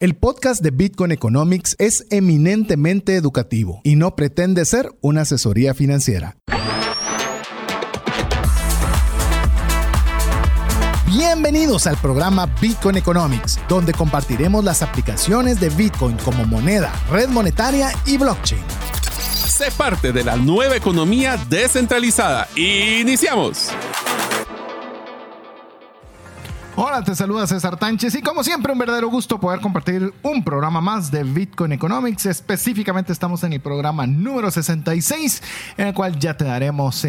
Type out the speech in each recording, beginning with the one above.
El podcast de Bitcoin Economics es eminentemente educativo y no pretende ser una asesoría financiera. Bienvenidos al programa Bitcoin Economics, donde compartiremos las aplicaciones de Bitcoin como moneda, red monetaria y blockchain. Sé parte de la nueva economía descentralizada. Iniciamos. Hola, te saluda César Tánchez y como siempre un verdadero gusto poder compartir un programa más de Bitcoin Economics. Específicamente estamos en el programa número 66 en el cual ya te daremos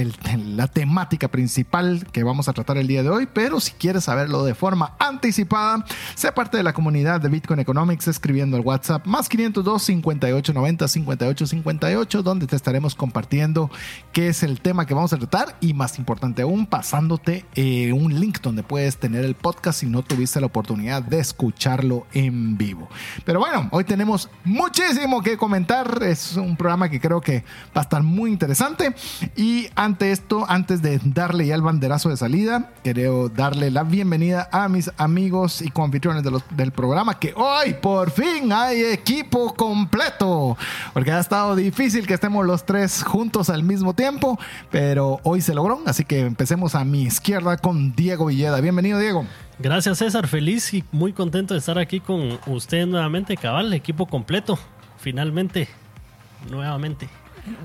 la temática principal que vamos a tratar el día de hoy, pero si quieres saberlo de forma anticipada, sé parte de la comunidad de Bitcoin Economics escribiendo el WhatsApp más 502 5890 5858 donde te estaremos compartiendo qué es el tema que vamos a tratar y más importante aún pasándote eh, un link donde puedes tener el podcast si no tuviste la oportunidad de escucharlo en vivo. Pero bueno, hoy tenemos muchísimo que comentar. Es un programa que creo que va a estar muy interesante. Y ante esto, antes de darle ya el banderazo de salida, quiero darle la bienvenida a mis amigos y confitriones del programa, que hoy por fin hay equipo completo. Porque ha estado difícil que estemos los tres juntos al mismo tiempo, pero hoy se logró. Así que empecemos a mi izquierda con Diego Villeda. Bienvenido, Diego. Gracias César, feliz y muy contento de estar aquí con usted nuevamente, cabal, equipo completo, finalmente, nuevamente.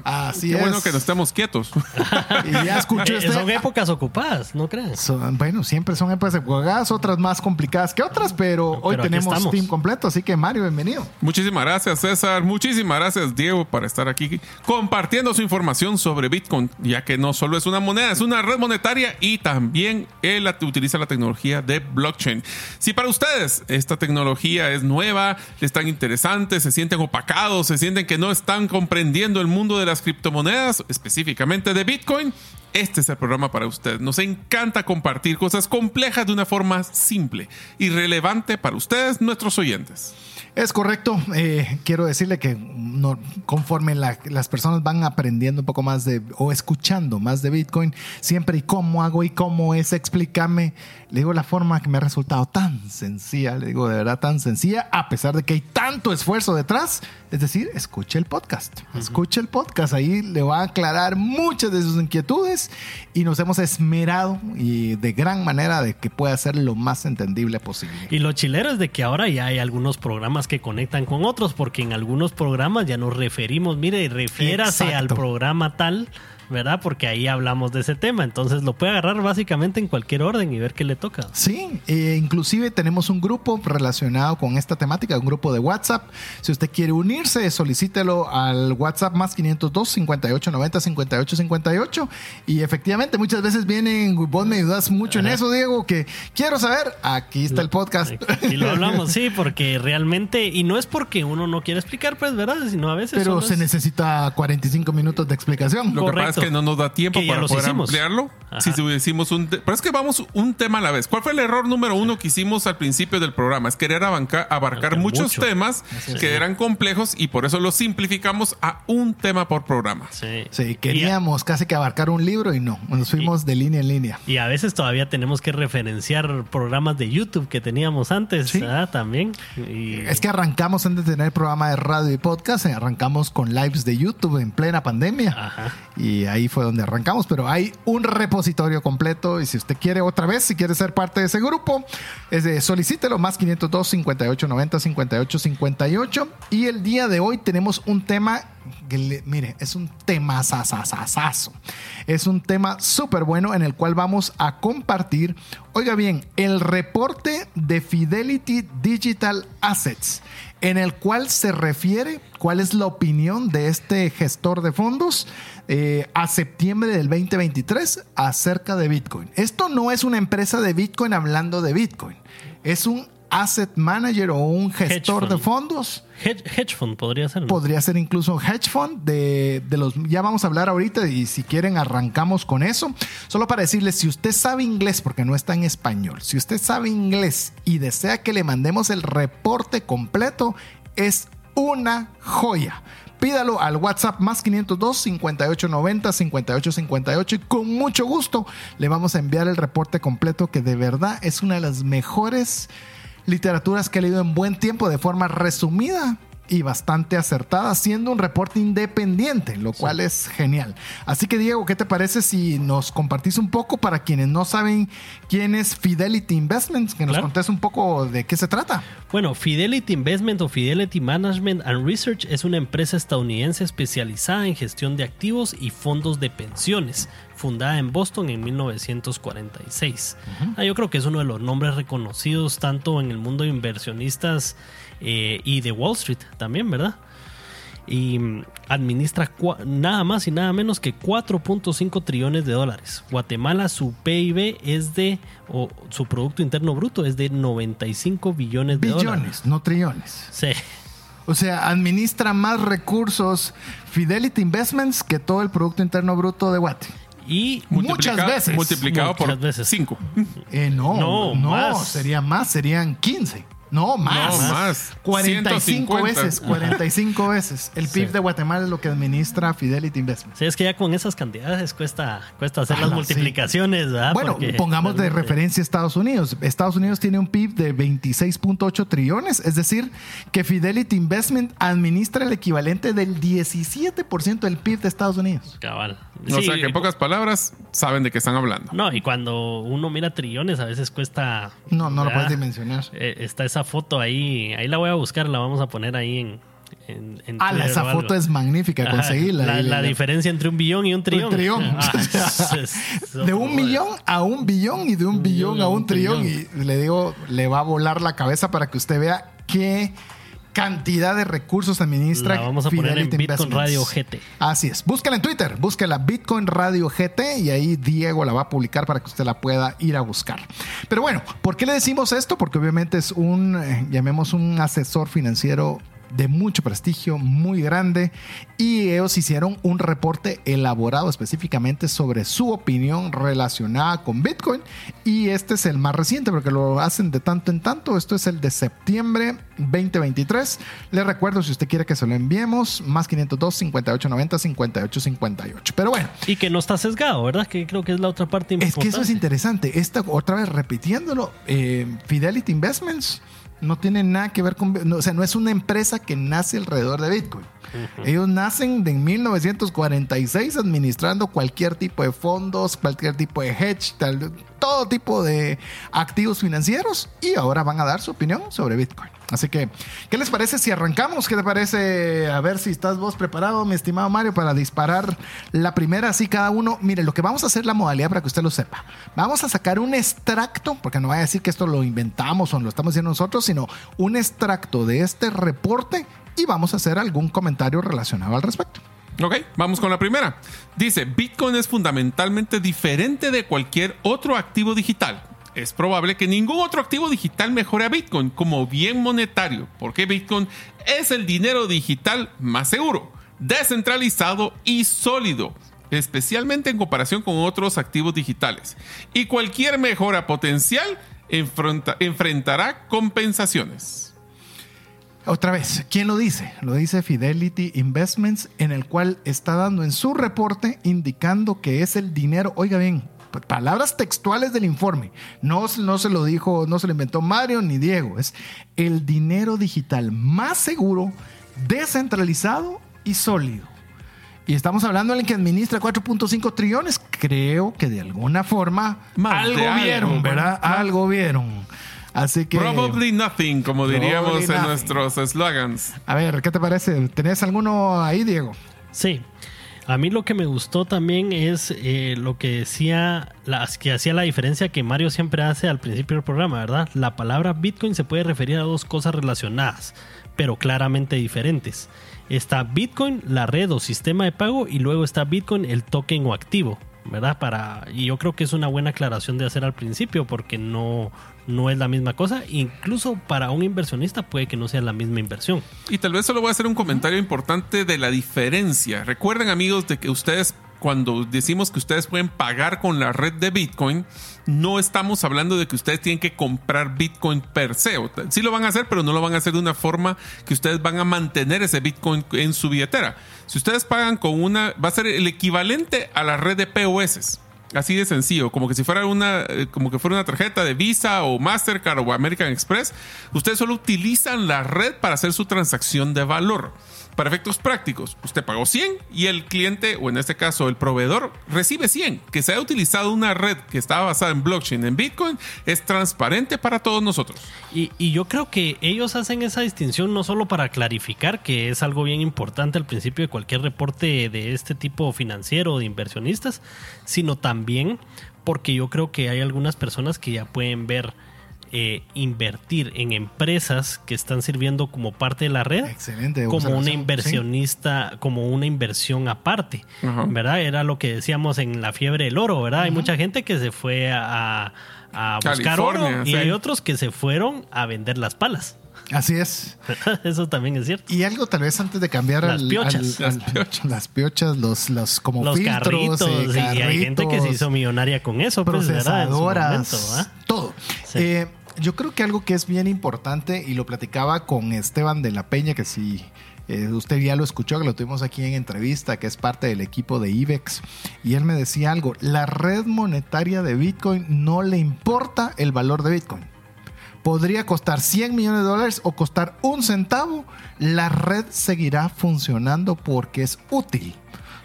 Así Qué bueno que no estemos quietos. y ya escuché eh, Son épocas ocupadas, ¿no crees? bueno, siempre son épocas ocupadas, otras más complicadas que otras, pero, hoy tenemos team completo, así que Mario, bienvenido. Muchísimas gracias, César. Muchísimas gracias, Diego, para estar aquí compartiendo su información sobre Bitcoin, ya que no solo es una moneda, es una red monetaria y también él utiliza la tecnología de blockchain. Si para ustedes esta tecnología es nueva, les tan interesante, se sienten opacados, se sienten que no están comprendiendo el mundo de las criptomonedas, específicamente de Bitcoin, este es el programa para usted. Nos encanta compartir cosas complejas de una forma simple y relevante para ustedes, nuestros oyentes. Es correcto. Eh, quiero decirle que no, conforme las personas van aprendiendo un poco más de o escuchando más de Bitcoin, siempre y cómo hago y cómo es, explícame. Le digo la forma que me ha resultado tan sencilla, le digo de verdad tan sencilla, a pesar de que hay tanto esfuerzo detrás. Es decir, escuche el podcast. Escuche el podcast. Ahí le va a aclarar muchas de sus inquietudes y nos hemos esmerado y de gran manera de que pueda ser lo más entendible posible. Y lo chilero es de que ahora ya hay algunos programas que conectan con otros, porque en algunos programas ya nos referimos, mire, refiérase al programa tal ¿verdad? Porque ahí hablamos de ese tema, entonces lo puede agarrar básicamente en cualquier orden y ver qué le toca. Sí, e inclusive tenemos un grupo relacionado con esta temática, un grupo de WhatsApp. Si usted quiere unirse, solicítelo al WhatsApp más 502 58 90 58 58 y efectivamente muchas veces vienen, vos me ayudas mucho en eso, Diego, que quiero saber, aquí está el podcast. Y lo hablamos, sí, porque realmente, y no es porque uno no quiere explicar, pues, ¿verdad? Sino a veces... Pero se necesita 45 minutos de explicación. Lo Correcto que no nos da tiempo para poder ampliarlo. Si decimos un. Pero es que vamos un tema a la vez. ¿Cuál fue el error número uno que hicimos al principio del programa? Es querer abarcar, muchos temas que eran complejos y por eso lo simplificamos a un tema por programa. Sí. queríamos casi que abarcar un libro y no. Nos fuimos de línea en línea. Y a veces todavía tenemos que referenciar programas de YouTube que teníamos antes también. Es que arrancamos antes de tener programa de radio y podcast, arrancamos con lives de YouTube en plena pandemia. Ajá. Y ahí fue donde arrancamos, pero hay un repositorio completo y si usted quiere otra vez, si quiere ser parte de ese grupo, es de solicítelo más 502 58 90 58 58 y el día de hoy tenemos un tema que mire, es un tema sasasasazo. Es un tema súper bueno en el cual vamos a compartir, oiga bien, el reporte de Fidelity Digital Assets, en el cual se refiere cuál es la opinión de este gestor de fondos eh, a septiembre del 2023 acerca de Bitcoin. Esto no es una empresa de Bitcoin hablando de Bitcoin. Es un asset manager o un gestor de fondos. Hedge, fund podría ser. Podría ser incluso hedge fund de, de, los. Ya vamos a hablar ahorita y si quieren arrancamos con eso. Solo para decirles, si usted sabe inglés, porque no está en español, si usted sabe inglés y desea que le mandemos el reporte completo, es una joya pídalo al WhatsApp más 502 5890 5858 y con mucho gusto le vamos a enviar el reporte completo que de verdad es una de las mejores literaturas que he leído en buen tiempo de forma resumida y bastante acertada, siendo un reporte independiente, lo cual es genial. Así que Diego, ¿qué te parece si nos compartís un poco para quienes no saben quién es Fidelity Investments, que nos Claro. contés un poco de qué se trata? Bueno, Fidelity Investment o Fidelity Management and Research es una empresa estadounidense especializada en gestión de activos y fondos de pensiones, fundada en Boston en 1946. Ah, yo creo que es uno de los nombres reconocidos tanto en el mundo de inversionistas eh, y de Wall Street también, ¿verdad? y administra nada más y nada menos que 4.5 trillones de dólares. Guatemala, su PIB es de, o su Producto Interno Bruto es de 95 billones de dólares. Billones, no trillones. Sí, O sea, administra más recursos Fidelity Investments que todo el Producto Interno Bruto de Guate. y Muchas veces. Multiplicado Muchas por veces. 5. Eh, no, no, No, más. sería más, serían 15. No, más. No, más. 45 150. veces, 45 veces. El PIB Sí. de Guatemala es lo que administra Fidelity Investments. sí, es que ya con esas cantidades cuesta, cuesta hacer las multiplicaciones, ¿verdad? Bueno, Porque pongamos de referencia Estados Unidos. Estados Unidos tiene un PIB de 26.8 trillones, es decir, que Fidelity Investment administra el equivalente del 17% del PIB de Estados Unidos. Cabal. O sea que en pocas palabras saben de qué están hablando. No, y cuando uno mira trillones a veces cuesta... No, no lo puedes dimensionar. Eh, está esa foto ahí, ahí la voy a buscar, la vamos a poner ahí en... en, en Ah, Twitter esa foto es magnífica, conseguirla. La, la diferencia entre un billón y un trillón. Un trillón. Ah, O sea, es- es- de un millón a un billón y de un billón a un trillón. Y le digo, le va a volar la cabeza para que usted vea qué cantidad de recursos administra La vamos a poner en Bitcoin. Radio GT. Así es. Búsquela en Twitter, búsquela Bitcoin Radio GT y ahí Diego la va a publicar para que usted la pueda ir a buscar. Pero bueno, ¿por qué le decimos esto? Porque obviamente es un, eh, llamemos un asesor financiero de mucho prestigio, muy grande, y ellos hicieron un reporte elaborado específicamente sobre su opinión relacionada con Bitcoin, y este es el más reciente porque lo hacen de tanto en tanto, esto es el de septiembre 2023. Le recuerdo si usted quiere que se lo enviemos, más 502 5890 5858. Pero bueno, Y que no está sesgado, ¿verdad? Que creo que es la otra parte es importante. que eso es interesante. Esta, otra vez repitiéndolo, eh, Fidelity Investments no tiene nada que ver con. no, o sea, no es una empresa que nace alrededor de Bitcoin. Ellos nacen de en 1946 administrando cualquier tipo de fondos, cualquier tipo de hedge, tal- todo tipo de activos financieros y ahora van a dar su opinión sobre Bitcoin. Así que, ¿qué les parece si arrancamos? ¿Qué te parece? A ver si estás vos preparado, mi estimado Mario, para disparar la primera, así cada uno. Mire, lo que vamos a hacer la modalidad para que usted lo sepa. Vamos a sacar un extracto, porque no vaya a decir que esto lo inventamos o lo estamos haciendo nosotros, sino un extracto de este reporte y vamos a hacer algún comentario relacionado al respecto. Ok, vamos con la primera. Dice, Bitcoin es fundamentalmente diferente de cualquier otro activo digital. Es probable que ningún otro activo digital mejore a Bitcoin como bien monetario, porque Bitcoin es el dinero digital más seguro, descentralizado y sólido, especialmente en comparación con otros activos digitales. Y cualquier mejora potencial enfrenta- enfrentará compensaciones. Otra vez, ¿quién lo dice? Lo dice Fidelity Investments, en el cual está dando en su reporte indicando que es el dinero, oiga bien, palabras textuales del informe, no, no se lo dijo, no se lo inventó Mario ni Diego, es el dinero digital más seguro, descentralizado y sólido. Y estamos hablando del que administra 4.5 trillones. Creo que de alguna forma Más algo de vieron, ¿verdad? ¿verdad? Algo vieron. Así que... Probably nothing, como diríamos en nothing. nuestros slogans. A ver, ¿qué te parece? ¿Tenés alguno ahí, Diego? Sí. A mí lo que me gustó también es eh, lo que decía, las que hacía la diferencia que Mario siempre hace al principio del programa, ¿verdad? La palabra Bitcoin se puede referir a dos cosas relacionadas, pero claramente diferentes. Está Bitcoin, la red o sistema de pago, y luego está Bitcoin, el token o activo, ¿verdad? Para, y yo creo que es una buena aclaración de hacer al principio, porque no, no es la misma cosa. Incluso para un inversionista puede que no sea la misma inversión. Y tal vez solo voy a hacer un comentario importante de la diferencia. Recuerden amigos de que ustedes, cuando decimos que ustedes pueden pagar con la red de Bitcoin, no estamos hablando de que ustedes tienen que comprar Bitcoin per se. Sí lo van a hacer, pero no lo van a hacer de una forma que ustedes van a mantener ese Bitcoin en su billetera. Si ustedes pagan con una, va a ser el equivalente a la red de POS. Así de sencillo, como que si fuera una, eh, como que fuera una tarjeta de Visa o Mastercard o American Express, ustedes solo utilizan la red para hacer su transacción de valor. Para efectos prácticos, usted pagó 100 y el cliente, o en este caso el proveedor, recibe 100. Que se haya utilizado una red que está basada en blockchain, en Bitcoin, es transparente para todos nosotros. Y, y yo creo que ellos hacen esa distinción no solo para clarificar, que es algo bien importante al principio de cualquier reporte de este tipo financiero de inversionistas, sino también porque yo creo que hay algunas personas que ya pueden ver eh, invertir en empresas que están sirviendo como parte de la red Excelente. como una inversionista, como una inversión aparte. ¿verdad? Era lo que decíamos en la fiebre del oro, ¿verdad? Hay mucha gente que se fue a, a buscar oro y sí. hay otros que se fueron a vender las palas. Sí, así es. Eso también es cierto. Y algo tal vez antes de cambiar Las al- piochas. al- al- Las piochas. las piochas, los, los como Los filtros, carritos, eh, y hay gente que se hizo millonaria con eso, pues, ¿verdad? En su procesadoras, momento, ¿verdad? todo. Sí. Eh, yo creo que algo que es bien importante, y lo platicaba con Esteban de la Peña, que si eh, usted ya lo escuchó, que lo tuvimos aquí en entrevista, que es parte del equipo de IBEX, y él me decía algo, la red monetaria de Bitcoin no le importa el valor de Bitcoin. Podría costar 100 millones de dólares o costar un centavo, la red seguirá funcionando porque es útil.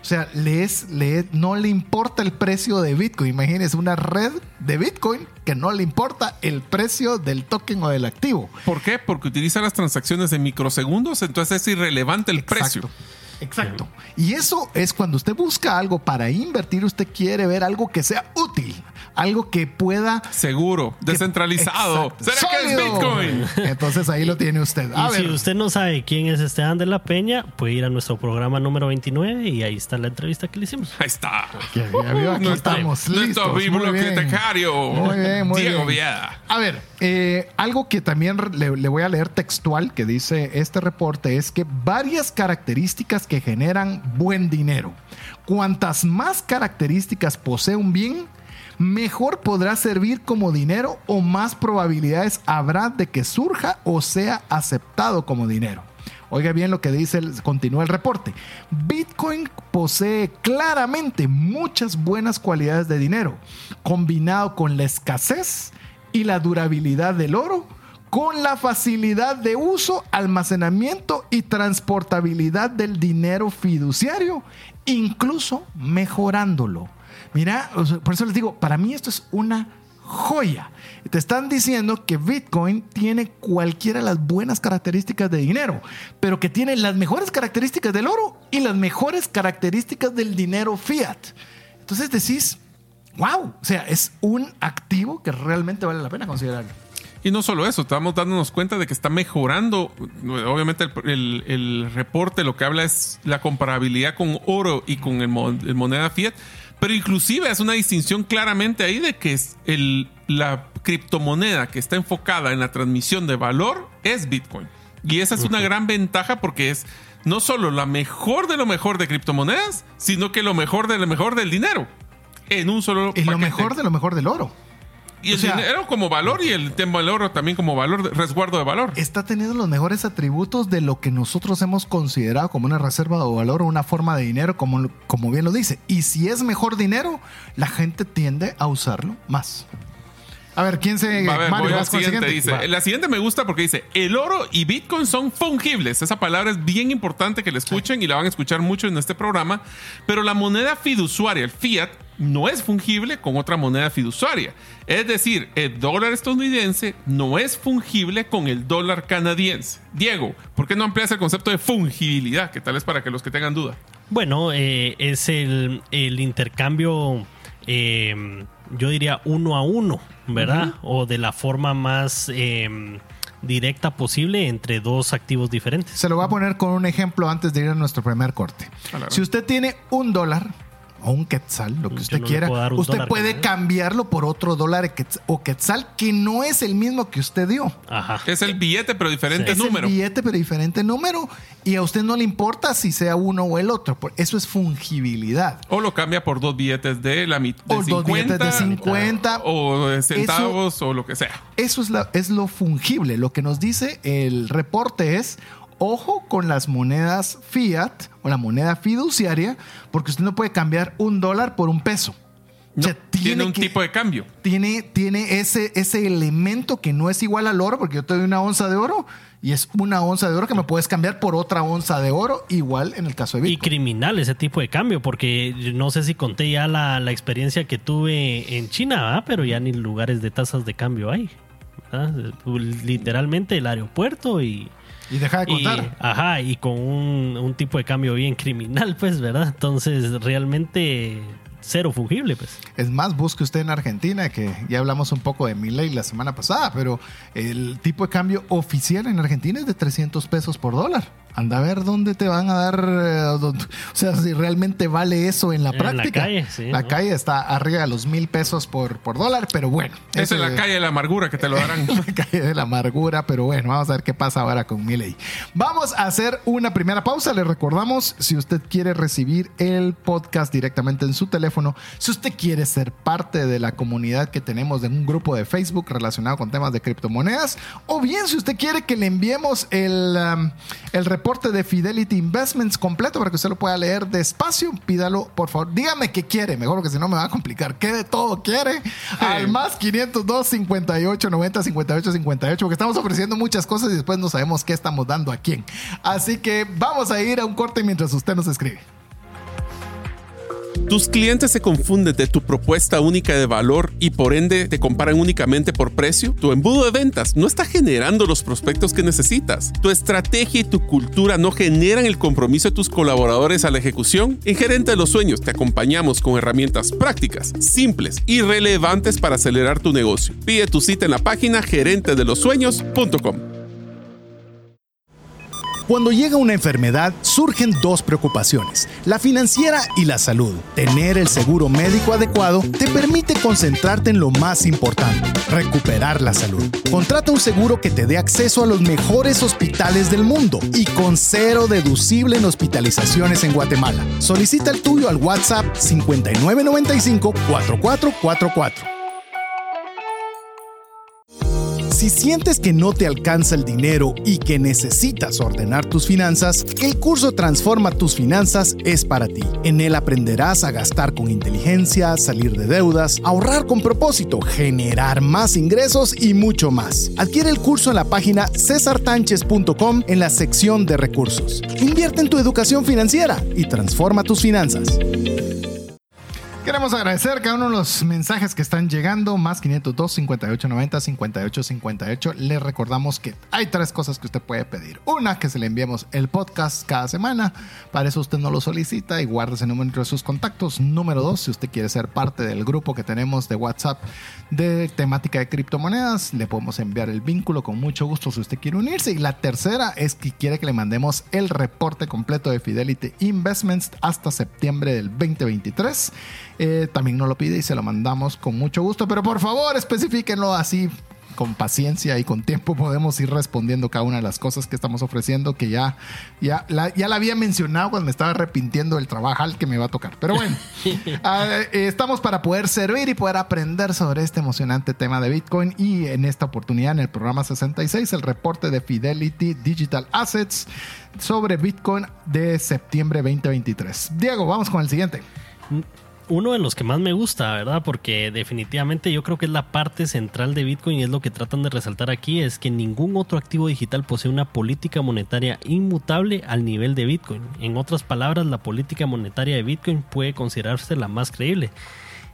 O sea, le es, le es- no le importa el precio de Bitcoin. Imagínense una red de Bitcoin que no le importa el precio del token o del activo. ¿Por qué? Porque utiliza las transacciones en microsegundos, entonces es irrelevante el precio. Exacto. Y eso es cuando usted busca algo para invertir, usted quiere ver algo que sea útil, algo que pueda... Seguro, que- descentralizado. Exacto. ¿Será que es. Bitcoin? Entonces ahí lo tiene usted. A Y si ver, usted no sabe quién es Esteban de la Peña, puede ir a nuestro programa número 29 y ahí está la entrevista que le hicimos. Ahí está. Aquí estamos nuestro listos. Muy bien. bibliotecario. Muy bien, muy Diego bien. Vieda. A ver, eh, algo que también le voy a leer textual que dice este reporte es que varias características que generan buen dinero. Cuantas más características posee un bien, mejor podrá servir como dinero o más probabilidades habrá de que surja o sea aceptado como dinero. Oiga bien lo que dice, continúa el reporte. Bitcoin posee claramente muchas buenas cualidades de dinero, combinado con la escasez y la durabilidad del oro, con la facilidad de uso, almacenamiento y transportabilidad del dinero fiduciario, incluso mejorándolo. Mira, por eso les digo, para mí esto es una joya. Te están diciendo que Bitcoin tiene cualquiera de las buenas características de dinero, pero que tiene las mejores características del oro y las mejores características del dinero fiat. Entonces decís, wow, o sea, es un activo que realmente vale la pena considerarlo. Y no solo eso, estamos dándonos cuenta de que está mejorando. Obviamente el, reporte lo que habla es la comparabilidad con oro y con el moneda fiat. Pero inclusive es una distinción claramente ahí de que es el, la criptomoneda que está enfocada en la transmisión de valor es Bitcoin. Y esa es una gran ventaja porque es no solo la mejor de lo mejor de criptomonedas, sino que lo mejor de lo mejor del dinero. En un solo Y lo mejor de lo mejor del oro. Y el O sea- dinero como valor y el tema del oro también como valor, resguardo de valor. Está teniendo los mejores atributos de lo que nosotros hemos considerado como una reserva de valor o una forma de dinero, como, como bien lo dice. Y si es mejor dinero, la gente tiende a usarlo más. A ver, ¿quién se... A ver, Mario, voy al vas con el siguiente. Dice, Va. la siguiente me gusta porque dice, el oro y Bitcoin son fungibles. Esa palabra es bien importante que la escuchen y la van a escuchar mucho en este programa. Pero la moneda fiduciaria, el fiat, no es fungible con otra moneda fiduciaria. Es decir, el dólar estadounidense no es fungible con el dólar canadiense. Diego, ¿por qué no amplias el concepto de fungibilidad? Que tal es para que los que tengan duda. Bueno, eh, es el, el intercambio, eh, yo diría uno a uno, ¿verdad? O de la forma más eh, directa posible entre dos activos diferentes. Se lo voy a poner con un ejemplo antes de ir a nuestro primer corte. Claro. Si usted tiene un dólar o un quetzal, lo que usted quiera, usted puede canadiense. cambiarlo por otro dólar o quetzal que no es el mismo que usted dio. Ajá. Es el billete, pero diferente es número. el billete, pero diferente número. Y a usted no le importa si sea uno o el otro. Eso es fungibilidad. O lo cambia por dos billetes de la mitad. O dos billetes de 50. O de centavos o lo que sea. Eso es, la- es lo fungible. Lo que nos dice el reporte es, ojo con las monedas fiat o la moneda fiduciaria, porque usted no puede cambiar un dólar por un peso. No, O sea, tiene, un que- tipo de cambio. tiene, tiene ese, ese elemento que no es igual al oro, porque yo te doy una onza de oro y es una onza de oro que me puedes cambiar por otra onza de oro, igual en el caso de Y Bitcoin. criminal ese tipo de cambio, porque yo no sé si conté ya la, la experiencia que tuve en China, ¿verdad? pero ya ni lugares de tasas de cambio hay. ¿verdad? Literalmente el aeropuerto y, Y deja de y- contar. ajá, y con un, un tipo de cambio bien criminal, pues, ¿verdad? Entonces, realmente cero fungible, pues. Es más, busque usted en Argentina, que ya hablamos un poco de mi ley la semana pasada, pero el tipo de cambio oficial en Argentina es de 300 pesos por dólar. Anda a ver dónde te van a dar, eh, o sea, si realmente vale eso en la En la práctica. calle, sí, La ¿no? calle está arriba de los mil pesos por, por dólar, pero bueno. Esa es la calle de la amargura que te lo darán. la calle de la amargura, pero bueno, vamos a ver qué pasa ahora con Miley. Vamos a hacer una primera pausa. Le recordamos, si usted quiere recibir el podcast directamente en su teléfono, si usted quiere ser parte de la comunidad que tenemos de un grupo de Facebook relacionado con temas de criptomonedas, o bien si usted quiere que le enviemos el, um, el reporte de Fidelity Investments completo para que usted lo pueda leer despacio, pídalo, por favor. Dígame qué quiere, mejor porque si no me va a complicar. ¿Qué de todo quiere? Al más 502 58 90 58 58 porque estamos ofreciendo muchas cosas y después no sabemos qué estamos dando a quién. Así que vamos a ir a un corte mientras usted nos escribe. Tus clientes se confunden de tu propuesta única de valor y por ende te comparan únicamente por precio. Tu embudo de ventas no está generando los prospectos que necesitas. Tu estrategia y tu cultura no generan el compromiso de tus colaboradores a la ejecución. En Gerente de los Sueños te acompañamos con herramientas prácticas, simples y relevantes para acelerar tu negocio. Pide tu cita en la página gerentedelosueños.com. Cuando llega una enfermedad, surgen dos preocupaciones, la financiera y la salud. Tener el seguro médico adecuado te permite concentrarte en lo más importante, recuperar la salud. Contrata un seguro que te dé acceso a los mejores hospitales del mundo y con cero deducible en hospitalizaciones en Guatemala. Solicita el tuyo al WhatsApp 5995 4444. Si sientes que no te alcanza el dinero y que necesitas ordenar tus finanzas, el curso Transforma tus finanzas es para ti. En él aprenderás a gastar con inteligencia, salir de deudas, ahorrar con propósito, generar más ingresos y mucho más. Adquiere el curso en la página cesartanches.com en la sección de recursos. Invierte en tu educación financiera y transforma tus finanzas. Queremos agradecer cada uno de los mensajes que están llegando, más 502 5890 5858. Le recordamos que hay tres cosas que usted puede pedir. Una, que se le enviemos el podcast cada semana. Para eso usted no lo solicita y guarda ese número entre sus contactos. Número dos, si usted quiere ser parte del grupo que tenemos de WhatsApp de temática de criptomonedas, le podemos enviar el vínculo con mucho gusto si usted quiere unirse. Y la tercera es que quiere que le mandemos el reporte completo de Fidelity Investments hasta septiembre del 2023. Eh, también nos lo pide y se lo mandamos con mucho gusto, pero por favor especifíquenlo así con paciencia y con tiempo podemos ir respondiendo cada una de las cosas que estamos ofreciendo que ya, ya, la, ya la había mencionado cuando me estaba arrepintiendo del trabajo al que me va a tocar. Pero bueno, ah, eh, estamos para poder servir y poder aprender sobre este emocionante tema de Bitcoin y en esta oportunidad en el programa 66 el reporte de Fidelity Digital Assets sobre Bitcoin de septiembre 2023. Diego, vamos con el siguiente. Uno de los que más me gusta, ¿verdad? Porque definitivamente yo creo que es la parte central de Bitcoin y es lo que tratan de resaltar aquí, es que ningún otro activo digital posee una política monetaria inmutable al nivel de Bitcoin. En otras palabras, la política monetaria de Bitcoin puede considerarse la más creíble.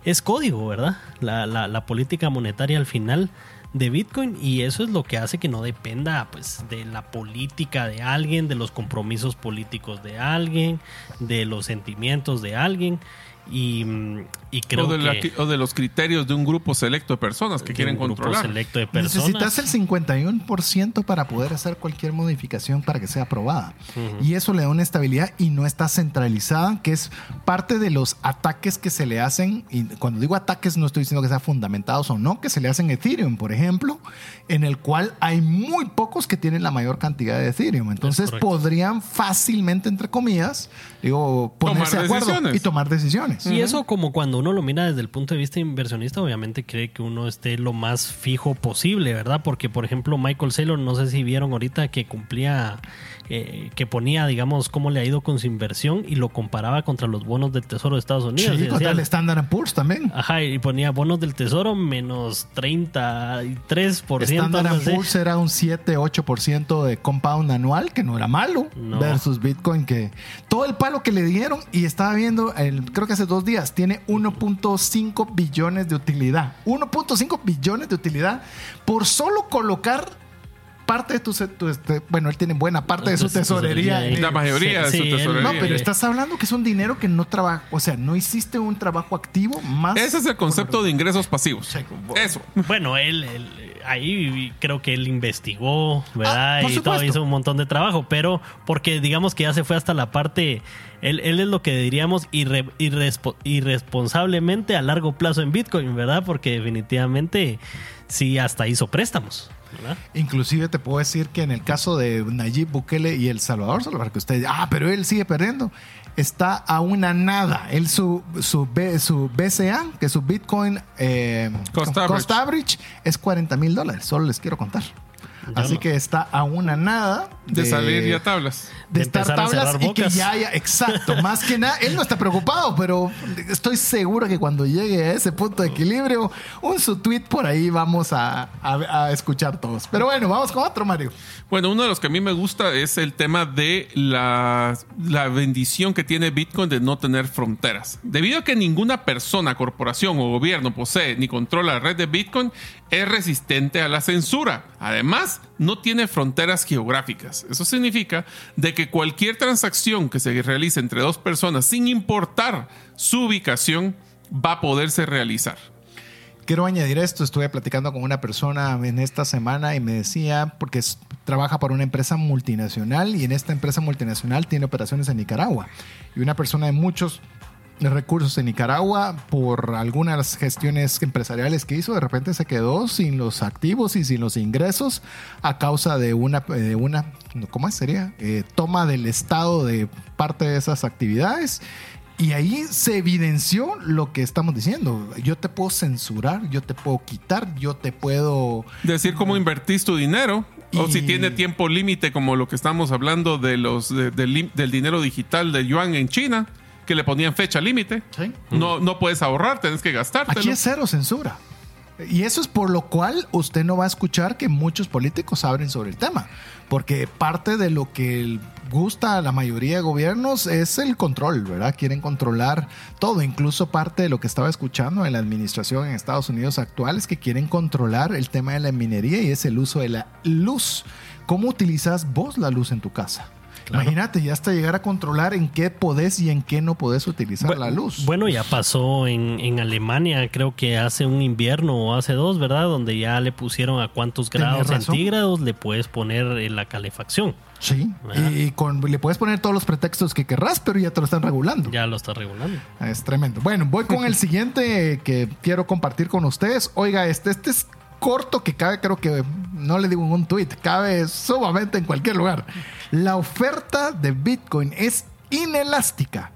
Es código, ¿verdad? La, la, la política monetaria al final de Bitcoin y eso es lo que hace que no dependa pues de la política de alguien, de los compromisos políticos de alguien, de los sentimientos de alguien y, y creo o, de la- que o de los criterios de un grupo selecto de personas que de quieren un grupo controlar. selecto de personas. Necesitas el 51% para poder hacer cualquier modificación para que sea aprobada. Y eso le da una estabilidad y no está centralizada, que es parte de los ataques que se le hacen. Y cuando digo ataques, no estoy diciendo que sean fundamentados o no, que se le hacen Ethereum, por ejemplo, en el cual hay muy pocos que tienen la mayor cantidad de Ethereum. Entonces podrían fácilmente, entre comillas, digo, Tomar ponerse de acuerdo decisiones. y tomar decisiones. Y eso como cuando uno lo mira desde el punto de vista inversionista, obviamente cree que uno esté lo más fijo posible, ¿verdad? Porque, por ejemplo, Michael Saylor, no sé si vieron ahorita que cumplía, eh, que ponía, digamos, cómo le ha ido con su inversión y lo comparaba contra los bonos del Tesoro de Estados Unidos. Sí, Y contra el Standard Poor's también. Ajá, y ponía bonos del Tesoro menos 33%. Standard algo así. Poor's era un 7-8% de compound anual, que no era malo, No. versus Bitcoin, que todo el palo que le dieron, y estaba viendo, el- creo que hace dos días, tiene 1.5 billones de utilidad. 1.5 billones de utilidad por solo colocar parte de tu, tu, este, bueno, él tiene buena parte de su tesorería. La mayoría de su tesorería. no, pero estás hablando que es un dinero que no trabaja, o sea, no hiciste un trabajo activo más. Ese es el concepto de ingresos pasivos. Eso. Bueno, él, él, ahí creo que él investigó, ¿verdad? Ah, por y todo hizo un montón de trabajo, pero porque digamos que ya se fue hasta la parte, él, él es lo que diríamos irre- irrespo- irresponsablemente a largo plazo en Bitcoin, ¿verdad? Porque definitivamente sí hasta hizo préstamos, ¿verdad? Inclusive te puedo decir que en el caso de Nayib Bukele y El Salvador, para que usted ah, pero él sigue perdiendo, está a una nada. Él su, su, B- su BCA, que su Bitcoin eh, Cost average. average, es 40 mil dólares. Solo les quiero contar. Así no. que está a una nada De, salir ya tablas. de De estar tablas y que ya haya, exacto, más que nada, él no está preocupado, pero estoy seguro que cuando llegue a ese punto de equilibrio, un su tweet por ahí vamos a, a- a escuchar todos. Pero bueno, vamos con otro, Mario. Bueno, uno de los que a mí me gusta es el tema de la, la bendición que tiene Bitcoin de no tener fronteras. Debido a que ninguna persona, corporación o gobierno posee ni controla la red de Bitcoin, es resistente a la censura. Además, no tiene fronteras geográficas. Eso significa de que cualquier transacción que se realice entre dos personas, sin importar su ubicación, va a poderse realizar. Quiero añadir esto, estuve platicando con una persona en esta semana y me decía, porque trabaja para una empresa multinacional y en esta empresa multinacional tiene operaciones en Nicaragua. Y una persona de muchos recursos en Nicaragua, por algunas gestiones empresariales que hizo, de repente se quedó sin los activos y sin los ingresos a causa de una, de una ¿cómo sería? Eh, toma del Estado de parte de esas actividades. Y ahí se evidenció lo que estamos diciendo. Yo te puedo censurar, yo te puedo quitar, yo te puedo... decir cómo invertís tu dinero o si tiene tiempo límite como lo que estamos hablando de los de- del lim- del dinero digital de yuan en China que le ponían fecha límite Sí. no no puedes ahorrar tenés que gastártelo Aquí es cero censura. Y eso es por lo cual usted no va a escuchar que muchos políticos hablen sobre el tema. Porque parte de lo que gusta a la mayoría de gobiernos es el control, ¿verdad? Quieren controlar todo. Incluso parte de lo que estaba escuchando en la administración en Estados Unidos actual es que quieren controlar el tema de la minería y es el uso de la luz. ¿Cómo utilizas vos la luz en tu casa? Imagínate, ya hasta llegar a controlar en qué podés y en qué no podés utilizar Bu- la luz. Bueno, ya pasó en, en Alemania, creo que hace un invierno o hace dos, ¿verdad? Donde ya le pusieron a cuántos grados centígrados le puedes poner en la calefacción. Sí, ¿Verdad? y con, le puedes poner todos los pretextos que querrás, pero ya te lo están regulando. Ya lo está regulando. Es tremendo. Bueno, voy con el siguiente que quiero compartir con ustedes. Oiga, este, este es corto que cabe, creo que no le digo en un tweet, cabe sumamente en cualquier lugar. La oferta de Bitcoin es inelástica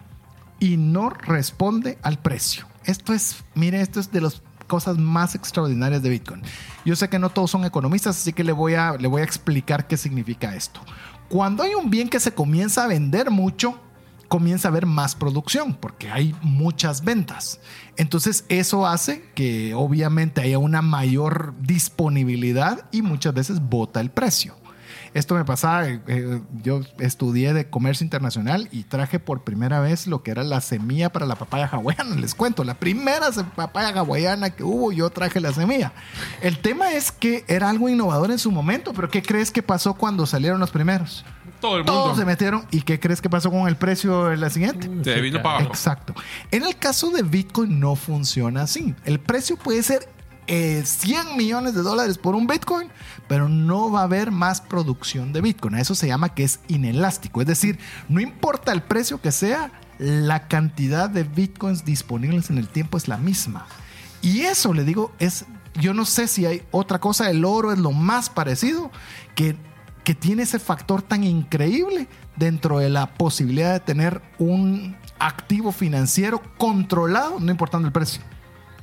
y no responde al precio. Esto es, mire, esto es de las cosas más extraordinarias de Bitcoin. Yo sé que no todos son economistas, así que le voy a, le voy a explicar qué significa esto. Cuando hay un bien que se comienza a vender mucho, comienza a haber más producción porque hay muchas ventas. Entonces eso hace que obviamente haya una mayor disponibilidad y muchas veces bota el precio. Esto me pasaba, eh, eh, yo estudié de comercio internacional y traje por primera vez lo que era la semilla para la papaya hawaiana. Les cuento, la primera papaya hawaiana que hubo, yo traje la semilla. El tema es que era algo innovador en su momento, pero ¿qué crees que pasó cuando salieron los primeros? todo el mundo Todos se metieron. ¿Y qué crees que pasó con el precio de la siguiente? se vino para abajo Exacto. En el caso de Bitcoin no funciona así. El precio puede ser eh, 100 millones de dólares por un Bitcoin, pero no va a haber más producción de Bitcoin. Eso se llama que es inelástico. Es decir, no importa el precio que sea, la cantidad de Bitcoins disponibles en el tiempo es la misma. Y eso, le digo, es, yo no sé si hay otra cosa, el oro es lo más parecido, que, que tiene ese factor tan increíble dentro de la posibilidad de tener un activo financiero controlado, no importando el precio.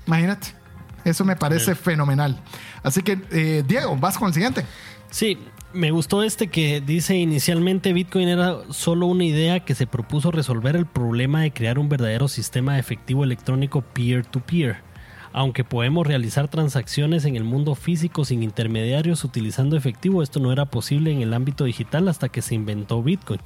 Imagínate. Eso me parece fenomenal. Así que, eh, Diego, vas con el siguiente. Sí, me gustó este que dice inicialmente Bitcoin era solo una idea que se propuso resolver el problema de crear un verdadero sistema de efectivo electrónico peer-to-peer. Aunque podemos realizar transacciones en el mundo físico sin intermediarios utilizando efectivo, esto no era posible en el ámbito digital hasta que se inventó Bitcoin.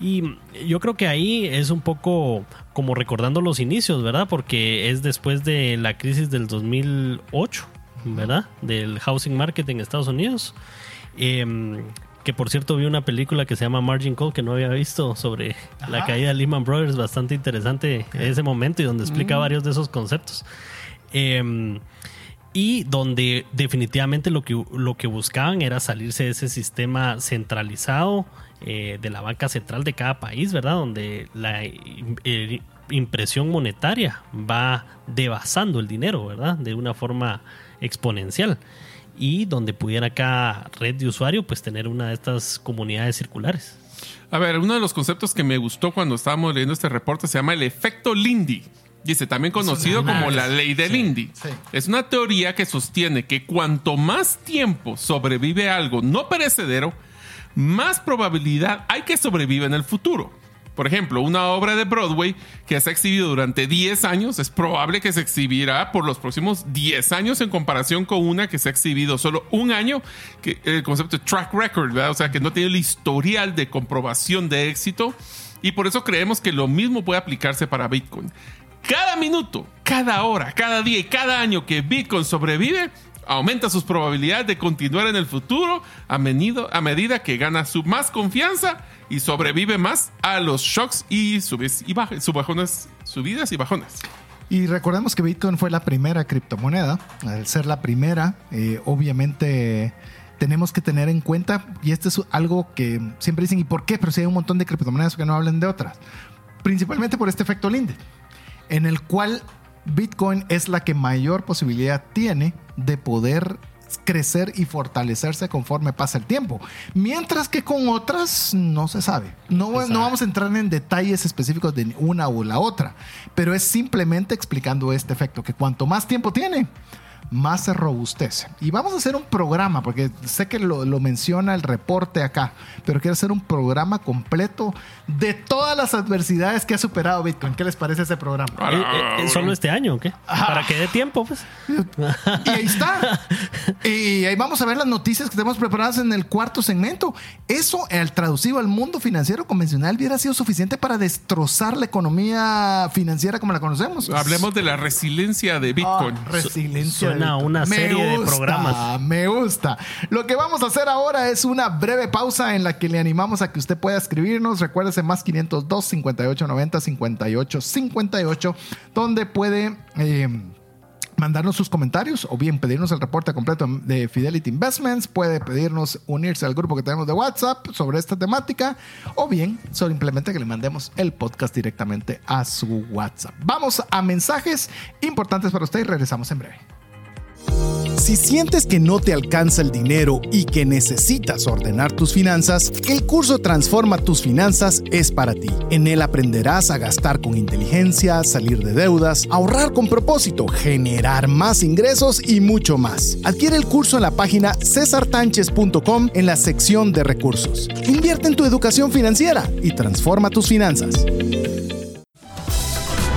Y yo creo que ahí es un poco como recordando los inicios, ¿verdad? Porque es después de la crisis del 2008, ¿verdad? Del housing market en Estados Unidos. Em, que por cierto vi una película que se llama Margin Call que no había visto sobre la caída de Lehman Brothers, bastante interesante en ese momento y donde explica mm. varios de esos conceptos. Em, y donde definitivamente lo que, lo que buscaban era salirse de ese sistema centralizado eh, de la banca central de cada país, ¿verdad? Donde la eh, impresión monetaria va devasando el dinero, ¿verdad? De una forma exponencial y donde pudiera cada red de usuario pues tener una de estas comunidades circulares. A ver, uno de los conceptos que me gustó cuando estábamos leyendo este reporte se llama el efecto Lindy. Dice, también conocido como la ley de Lindy. Es una teoría que sostiene que cuanto más tiempo sobrevive algo no perecedero, más probabilidad hay que sobreviva en el futuro. Por ejemplo, una obra de Broadway que se ha exhibido durante 10 años es probable que se exhibirá por los próximos 10 años en comparación con una que se ha exhibido solo un año, que el concepto de track record, ¿verdad? o sea, que no tiene el historial de comprobación de éxito. Y por eso creemos que lo mismo puede aplicarse para Bitcoin. Cada minuto, cada hora, cada día y cada año que Bitcoin sobrevive, aumenta sus probabilidades de continuar en el futuro a, medida que gana su más confianza y sobrevive más a los shocks y subes y subidas y bajones. Y recordemos que Bitcoin fue la primera criptomoneda. Al ser la primera, eh, obviamente tenemos que tener en cuenta, y esto es algo que siempre dicen, ¿y por qué? Pero si hay un montón de criptomonedas que no hablan de otras. Principalmente por este efecto Linde, en el cual Bitcoin es la que mayor posibilidad tiene de poder crecer y fortalecerse conforme pasa el tiempo. Mientras que con otras no se sabe. No, no vamos a entrar en detalles específicos de una o la otra, pero es simplemente explicando este efecto, que cuanto más tiempo tiene, más se robustece. Y vamos a hacer un programa, porque sé que lo, menciona el reporte acá, pero quiero hacer un programa completo de todas las adversidades que ha superado Bitcoin. ¿Qué les parece ese programa? Eh, eh, ¿Solo este año o qué? Para que dé tiempo, pues. Y ahí está. Y ahí vamos a ver las noticias que tenemos preparadas en el cuarto segmento. Eso, al traducido al mundo financiero convencional, hubiera sido suficiente para destrozar la economía financiera como la conocemos. Hablemos de la resiliencia de Bitcoin. Ah, resiliencia una serie de programas. Me gusta. Lo que vamos a hacer ahora es una breve pausa en la que le animamos a que usted pueda escribirnos. Recuérdese más 502 5890 58 58, donde puede. Eh, mandarnos sus comentarios o bien pedirnos el reporte completo de Fidelity Investments, puede pedirnos unirse al grupo que tenemos de WhatsApp sobre esta temática o bien simplemente que le mandemos el podcast directamente a su WhatsApp. Vamos a mensajes importantes para usted y regresamos en breve. Si sientes que no te alcanza el dinero y que necesitas ordenar tus finanzas, el curso Transforma tus finanzas es para ti. En él aprenderás a gastar con inteligencia, salir de deudas, ahorrar con propósito, generar más ingresos y mucho más. Adquiere el curso en la página cesartanches.com en la sección de recursos. Invierte en tu educación financiera y transforma tus finanzas.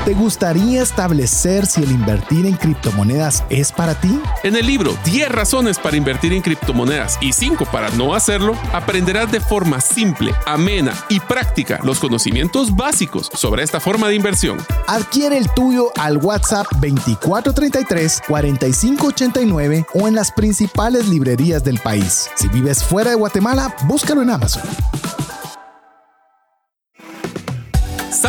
¿Te gustaría establecer si el invertir en criptomonedas es para ti? En el libro 10 razones para invertir en criptomonedas y 5 para no hacerlo, aprenderás de forma simple, amena y práctica los conocimientos básicos sobre esta forma de inversión. Adquiere el tuyo al WhatsApp 2433 4589 o en las principales librerías del país. Si vives fuera de Guatemala, búscalo en Amazon.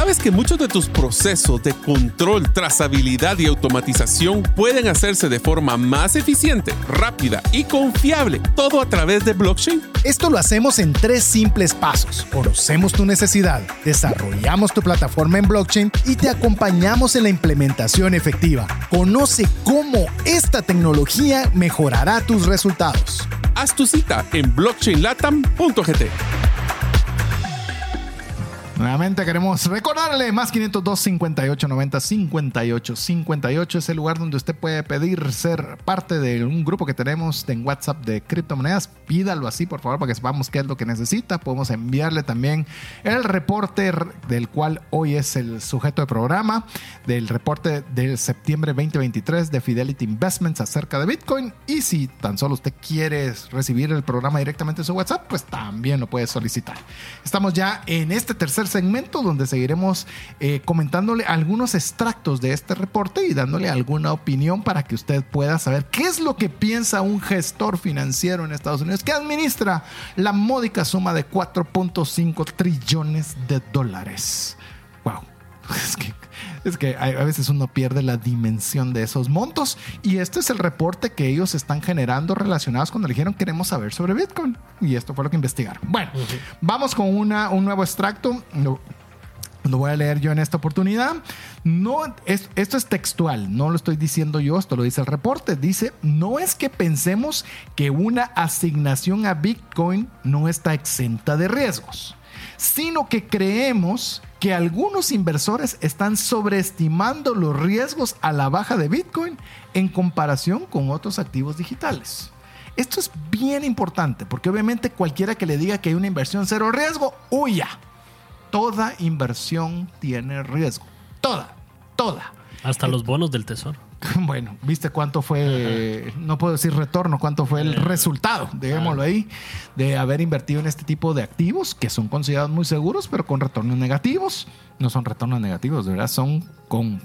¿Sabes que muchos de tus procesos de control, trazabilidad y automatización pueden hacerse de forma más eficiente, rápida y confiable, todo a través de blockchain? Esto lo hacemos en tres simples pasos. Conocemos tu necesidad, desarrollamos tu plataforma en blockchain y te acompañamos en la implementación efectiva. Conoce cómo esta tecnología mejorará tus resultados. haz tu cita en blockchainlatam.gt. Nuevamente queremos recordarle más 502 58 90 58 58 es el lugar donde usted puede pedir ser parte de un grupo que tenemos en WhatsApp de criptomonedas. Pídalo así, por favor, para que sepamos qué es lo que necesita. Podemos enviarle también el reporte del cual hoy es el sujeto de programa, del reporte del septiembre 2023 de Fidelity Investments acerca de Bitcoin. Y si tan solo usted quiere recibir el programa directamente en su WhatsApp, pues también lo puede solicitar. Estamos ya en este tercer segmento donde seguiremos eh, comentándole algunos extractos de este reporte y dándole alguna opinión para que usted pueda saber qué es lo que piensa un gestor financiero en Estados Unidos que administra la módica suma de 4.5 trillones de dólares. Wow. Es que, es que a veces uno pierde la dimensión de esos montos y este es el reporte que ellos están generando relacionados cuando dijeron queremos saber sobre Bitcoin y esto fue lo que investigaron. Bueno, vamos con una, un nuevo extracto. Lo, lo voy a leer yo en esta oportunidad. No, es, esto es textual, no lo estoy diciendo yo, esto lo dice el reporte. Dice, no es que pensemos que una asignación a Bitcoin no está exenta de riesgos, sino que creemos que algunos inversores están sobreestimando los riesgos a la baja de Bitcoin en comparación con otros activos digitales. Esto es bien importante porque obviamente cualquiera que le diga que hay una inversión cero riesgo, huya. Toda inversión tiene riesgo. Toda, toda. Hasta los bonos del tesoro. Bueno, viste cuánto fue, no puedo decir retorno, cuánto fue el resultado, digámoslo ahí, de haber invertido en este tipo de activos que son considerados muy seguros, pero con retornos negativos. No son retornos negativos, de verdad, son con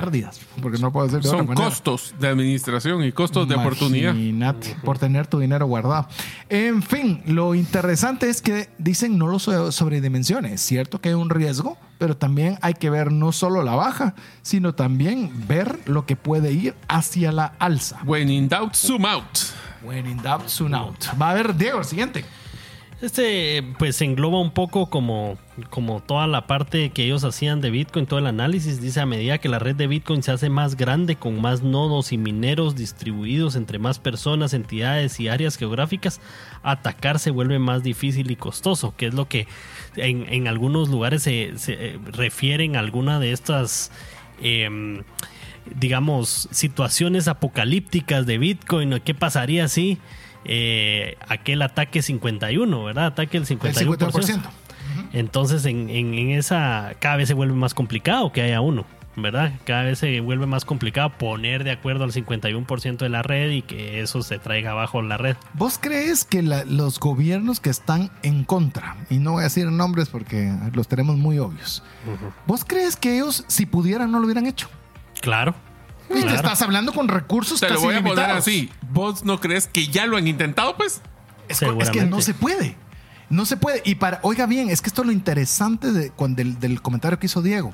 pérdidas, porque no puedo decir de Son costos de administración y costos de oportunidad. Imagínate, por tener tu dinero guardado. En fin, lo interesante es que dicen no lo so- sobredimensiones. Es cierto que hay un riesgo, pero también hay que ver no solo la baja, sino también ver lo que puede ir hacia la alza. When in doubt, zoom out. When in doubt, soon out. Va a ver, Diego, el siguiente. Este pues engloba un poco como, como toda la parte que ellos hacían de Bitcoin, todo el análisis. Dice a medida que la red de Bitcoin se hace más grande, con más nodos y mineros distribuidos entre más personas, entidades y áreas geográficas, atacar se vuelve más difícil y costoso, que es lo que en, en algunos lugares se, se, eh, refieren a alguna de estas... em, digamos, situaciones apocalípticas de Bitcoin, ¿qué pasaría si eh, aquel ataque 51, ¿verdad? Ataque el El 51%. 50%. Entonces, en, en- en esa, cada vez se vuelve más complicado que haya uno, ¿verdad? Cada vez se vuelve más complicado poner de acuerdo al 51% de la red y que eso se traiga abajo la red. ¿Vos crees que la- los gobiernos que están en contra, y no voy a decir nombres porque los tenemos muy obvios, ¿vos crees que ellos, si pudieran, no lo hubieran hecho? Claro. Y te Claro. estás hablando con recursos Te lo voy a poner así. ¿Vos no crees que ya lo han intentado, pues? Es, que no se puede. No se puede. Y para, oiga bien, es que esto es lo interesante de, del, del comentario que hizo Diego.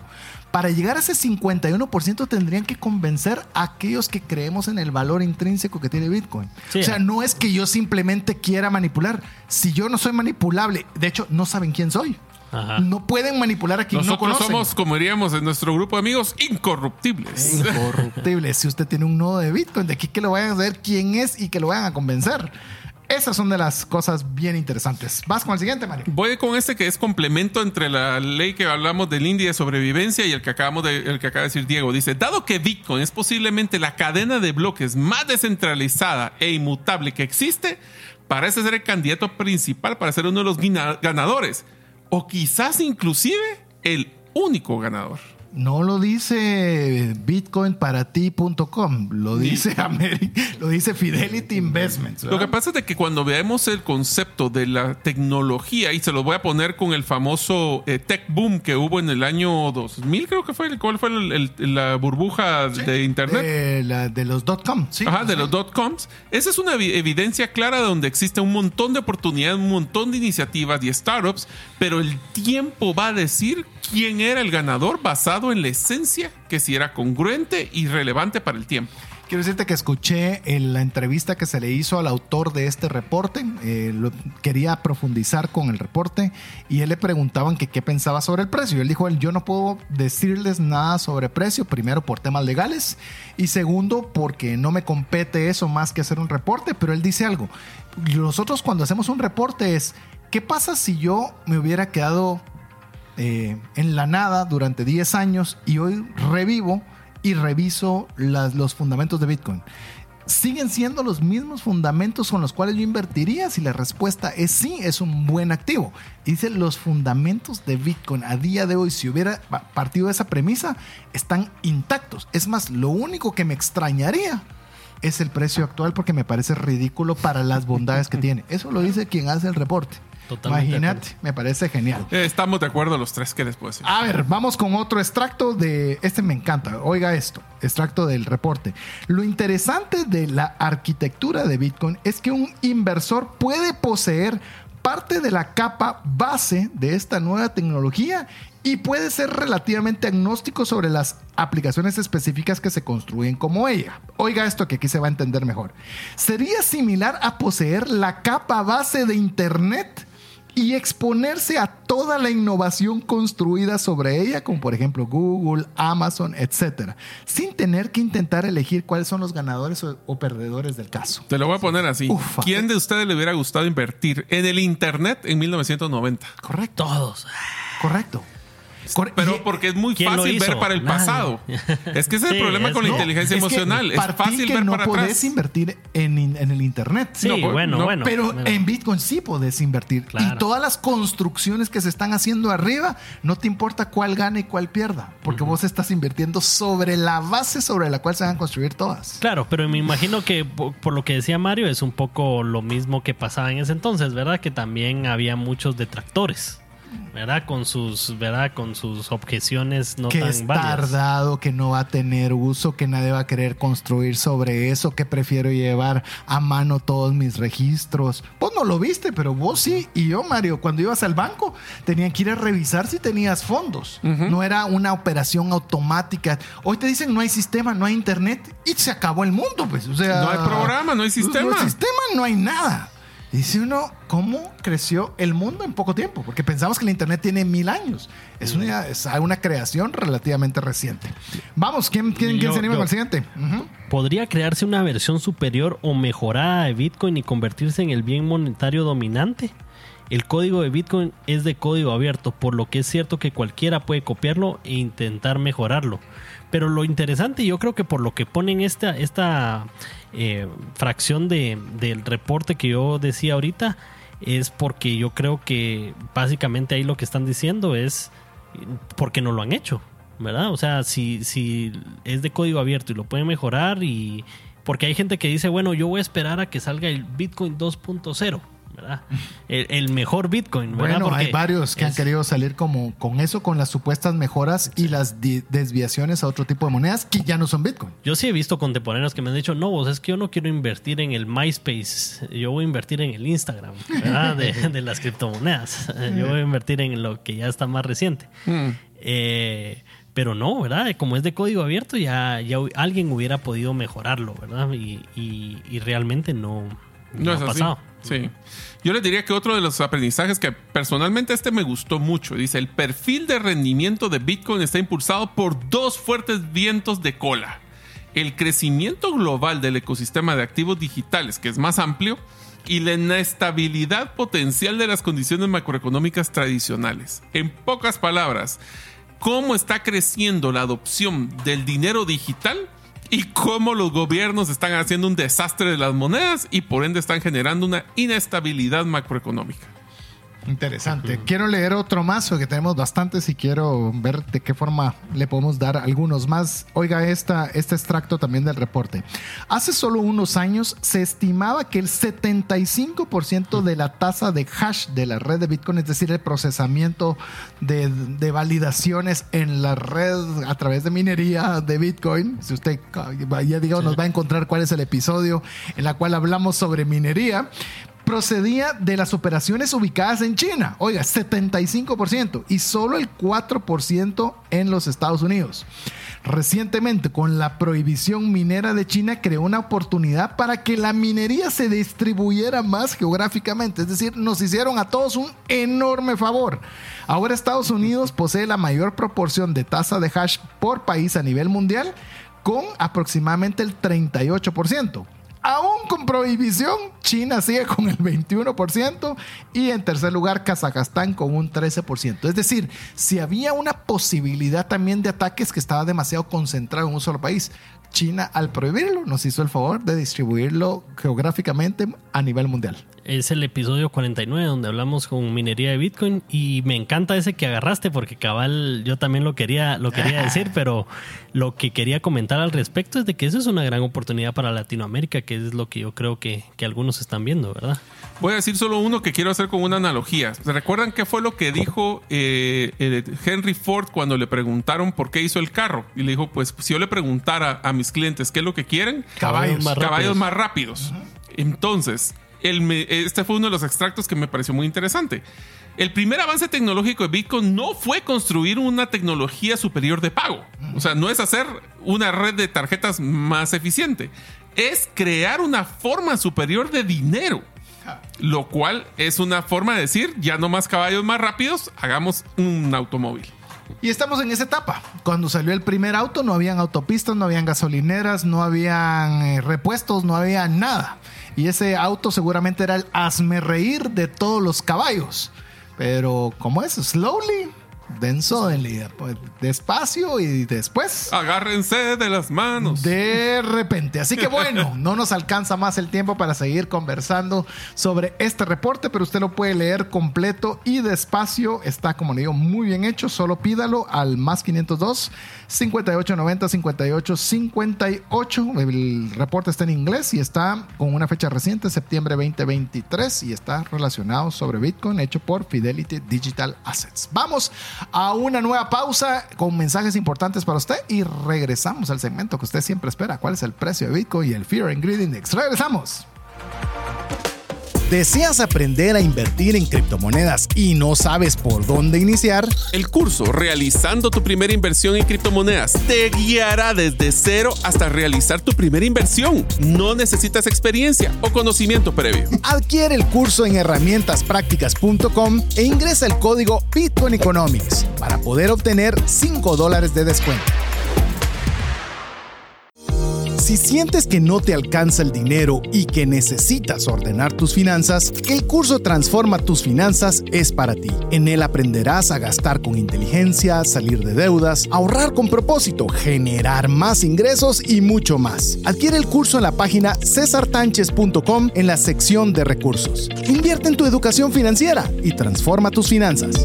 Para llegar a ese 51% tendrían que convencer a aquellos que creemos en el valor intrínseco que tiene Bitcoin. Sí. O sea, no es que yo simplemente quiera manipular. Si yo no soy manipulable, de hecho, no saben quién soy. Ajá. No pueden manipular a quien no Nosotros conocen. somos, como diríamos en nuestro grupo de amigos, incorruptibles. Incorruptible. si usted tiene un nodo de Bitcoin, de aquí que lo vayan a saber quién es y que lo vayan a convencer. Esas son de las cosas bien interesantes. Vas con el siguiente, Mario. Voy con este que es complemento entre la ley que hablamos del índice de sobrevivencia y el que acabamos de, el que acaba de decir Diego. Dice, dado que Bitcoin es posiblemente la cadena de bloques más descentralizada e inmutable que existe, parece ser el candidato principal para ser uno de los ganadores. O quizás inclusive el único ganador. No lo dice bitcoinparati.com, lo dice Ameri- lo dice Fidelity Investments. Lo que pasa es de que cuando veamos el concepto de la tecnología, y se los voy a poner con el famoso eh, tech boom que hubo en el año 2000, creo que fue, ¿cuál fue el- el- la burbuja de Internet? La de los dot com, sí. Ajá, de Sí. los dot coms. Esa es una evi- evidencia clara donde existe un montón de oportunidades, un montón de iniciativas y startups, pero el tiempo va a decir quién era el ganador basado en la esencia que si era congruente y relevante para el tiempo. Quiero decirte que escuché en la entrevista que se le hizo al autor de este reporte. eh, lo- quería profundizar con el reporte y él le preguntaban que qué pensaba sobre el precio. Él dijo, él, yo no puedo decirles nada sobre precio, primero por temas legales y segundo porque no me compete eso más que hacer un reporte, pero él dice algo. Nosotros cuando hacemos un reporte es, ¿qué pasa si yo me hubiera quedado eh, en la nada durante 10 años y hoy revivo y reviso los fundamentos de Bitcoin. ¿Siguen siendo los mismos fundamentos con los cuales yo invertiría? Si la respuesta es sí, es un buen activo. Dice, los fundamentos de Bitcoin a día de hoy, si hubiera pa- partido de esa premisa, están intactos. Es más, lo único que me extrañaría es el precio actual porque me parece ridículo para las bondades que tiene. Eso lo dice quien hace el reporte. Totalmente Imagínate, me parece genial. Eh, estamos de acuerdo los tres que les puedo decir. A ver, vamos con otro extracto de. Este me encanta. Oiga esto: extracto del reporte. Lo interesante de la arquitectura de Bitcoin es que un inversor puede poseer parte de la capa base de esta nueva tecnología y puede ser relativamente agnóstico sobre las aplicaciones específicas que se construyen como ella. Oiga esto que aquí se va a entender mejor. Sería similar a poseer la capa base de Internet y exponerse a toda la innovación construida sobre ella, como por ejemplo Google, Amazon, etcétera, sin tener que intentar elegir cuáles son los ganadores o, o perdedores del caso. Te lo voy a poner así. Ufa. ¿Quién de ustedes le hubiera gustado invertir en el Internet en 1990? Correcto, Todos. correcto. Pero porque es muy ¿Quién lo fácil ver para el Nadie. pasado. Es que ese es el Sí, problema es- con la inteligencia es emocional. Es fácil que ver no para podés atrás. invertir en, en el internet. Sí, No, bueno, no, bueno. Pero Bueno. en Bitcoin sí podés invertir. Claro. Y todas las construcciones que se están haciendo arriba, no te importa cuál gane y cuál pierda, porque vos estás invirtiendo sobre la base sobre la cual se van a construir todas. Claro, pero me imagino que po- por lo que decía Mario es un poco lo mismo que pasaba en ese entonces, ¿verdad? Que también había muchos detractores, ¿verdad? Con sus, ¿verdad? Con sus objeciones no que tan es válidas. tardado, que no va a tener uso, que nadie va a querer construir sobre eso, que prefiero llevar a mano todos mis registros. Vos no lo viste, pero vos sí. Y yo, Mario, cuando ibas al banco, tenían que ir a revisar si tenías fondos. No era una operación automática. Hoy te dicen no hay sistema, no hay internet y se acabó el mundo, pues. O sea, No hay programa, no hay sistema. No hay sistema, no hay nada. Dice uno, ¿cómo creció el mundo en poco tiempo? Porque pensamos que el Internet tiene mil años. Es una, es una creación relativamente reciente. Vamos, ¿quién, quién, quién se anima yo. con el siguiente? ¿Podría crearse una versión superior o mejorada de Bitcoin y convertirse en el bien monetario dominante? El código de Bitcoin es de código abierto, por lo que es cierto que cualquiera puede copiarlo e intentar mejorarlo. Pero lo interesante, yo creo que por lo que ponen esta, esta eh, fracción de, del reporte que yo decía ahorita, es porque yo creo que básicamente ahí lo que están diciendo es porque no lo han hecho, ¿verdad? O sea, si, si es de código abierto y lo pueden mejorar y... Porque hay gente que dice, bueno, yo voy a esperar a que salga el Bitcoin 2.0, ¿verdad? El, el mejor Bitcoin, ¿verdad? Bueno, hay varios que han querido salir como con eso, con las supuestas mejoras y las desviaciones a otro tipo de monedas que ya no son Bitcoin. Yo sí he visto contemporáneos que me han dicho, no, vos es que yo no quiero invertir en el MySpace, yo voy a invertir en el Instagram, ¿verdad? De, de las criptomonedas. Yo voy a invertir en lo que ya está más reciente. Mm. Eh, pero no, ¿verdad? Como es de código abierto, ya, ya alguien hubiera podido mejorarlo, ¿verdad? Y, y- y realmente no, no, No ha pasado. Sí. Yo les diría que otro de los aprendizajes que personalmente este me gustó mucho, dice, el perfil de rendimiento de Bitcoin está impulsado por dos fuertes vientos de cola. El crecimiento global del ecosistema de activos digitales, que es más amplio, y la inestabilidad potencial de las condiciones macroeconómicas tradicionales. En pocas palabras, cómo está creciendo la adopción del dinero digital y cómo los gobiernos están haciendo un desastre de las monedas y por ende están generando una inestabilidad macroeconómica. Interesante. Quiero leer otro más, porque tenemos bastantes y quiero ver de qué forma le podemos dar algunos más. Oiga, esta, este extracto también del reporte. Hace solo unos años se estimaba que el 75% de la tasa de hash de la red de Bitcoin, es decir, el procesamiento de, de validaciones en la red a través de minería de Bitcoin, si usted ya digamos, nos va a encontrar cuál es el episodio en la cual hablamos sobre minería, procedía de las operaciones ubicadas en China. Oiga, 75% y solo el 4% en los Estados Unidos. Recientemente, con la prohibición minera de China, creó una oportunidad para que la minería se distribuyera más geográficamente. Es decir, nos hicieron a todos un enorme favor. Ahora Estados Unidos posee la mayor proporción de tasa de hash por país a nivel mundial, con aproximadamente el 38%. Aún con prohibición, China sigue con el 21% y en tercer lugar Kazajstán con un 13%. Es decir, si había una posibilidad también de ataques que estaba demasiado concentrado en un solo país, China al prohibirlo nos hizo el favor de distribuirlo geográficamente a nivel mundial es el episodio 49 donde hablamos con minería de Bitcoin y me encanta ese que agarraste porque cabal yo también lo quería lo quería decir, pero lo que quería comentar al respecto es de que eso es una gran oportunidad para Latinoamérica, que es lo que yo creo que, algunos están viendo, ¿verdad? Voy a decir solo uno que quiero hacer con una analogía. ¿Recuerdan qué fue lo que dijo eh, Henry Ford cuando le preguntaron por qué hizo el carro? Y le dijo, pues si yo le preguntara a mis clientes qué es lo que quieren, caballos más caballos Más rápidos. Entonces, este fue uno de los extractos que me pareció muy interesante. El primer avance tecnológico de Bitcoin no fue construir una tecnología superior de pago. O sea, no es hacer una red de tarjetas más eficiente. Es crear una forma superior de dinero. Lo cual es una forma de decir, ya no más caballos más rápidos, hagamos un automóvil. Y estamos en esa etapa. Cuando salió el primer auto no habían autopistas, no habían gasolineras, no habían eh, repuestos, no había nada. Y ese auto seguramente era el asme reír de todos los caballos. Pero, ¿cómo es? Slowly denso en pues, despacio y después. Agárrense de las manos. De repente. Así que bueno, no nos alcanza más el tiempo para seguir conversando sobre este reporte, pero usted lo puede leer completo y despacio. Está, como le digo, muy bien hecho. Solo pídalo al más 502 5890 58 58. El reporte está en inglés y está con una fecha reciente, septiembre 2023, y está relacionado sobre Bitcoin, hecho por Fidelity Digital Assets. Vamos a una nueva pausa con mensajes importantes para usted y regresamos al segmento que usted siempre espera. ¿Cuál es el precio de Bitcoin y el Fear and Greed Index? Regresamos. ¿Deseas aprender a invertir en criptomonedas y no sabes por dónde iniciar? El curso Realizando tu primera inversión en criptomonedas te guiará desde cero hasta realizar tu primera inversión. No necesitas experiencia o conocimiento previo. Adquiere el curso en herramientasprácticas.com e ingresa el código Bitcoin Economics para poder obtener 5 dólares de descuento. Si sientes que no te alcanza el dinero y que necesitas ordenar tus finanzas, el curso Transforma tus finanzas es para ti. En él aprenderás a gastar con inteligencia, salir de deudas, ahorrar con propósito, generar más ingresos y mucho más. Adquiere el curso en la página cesartanches.com en la sección de recursos. Invierte en tu educación financiera y transforma tus finanzas.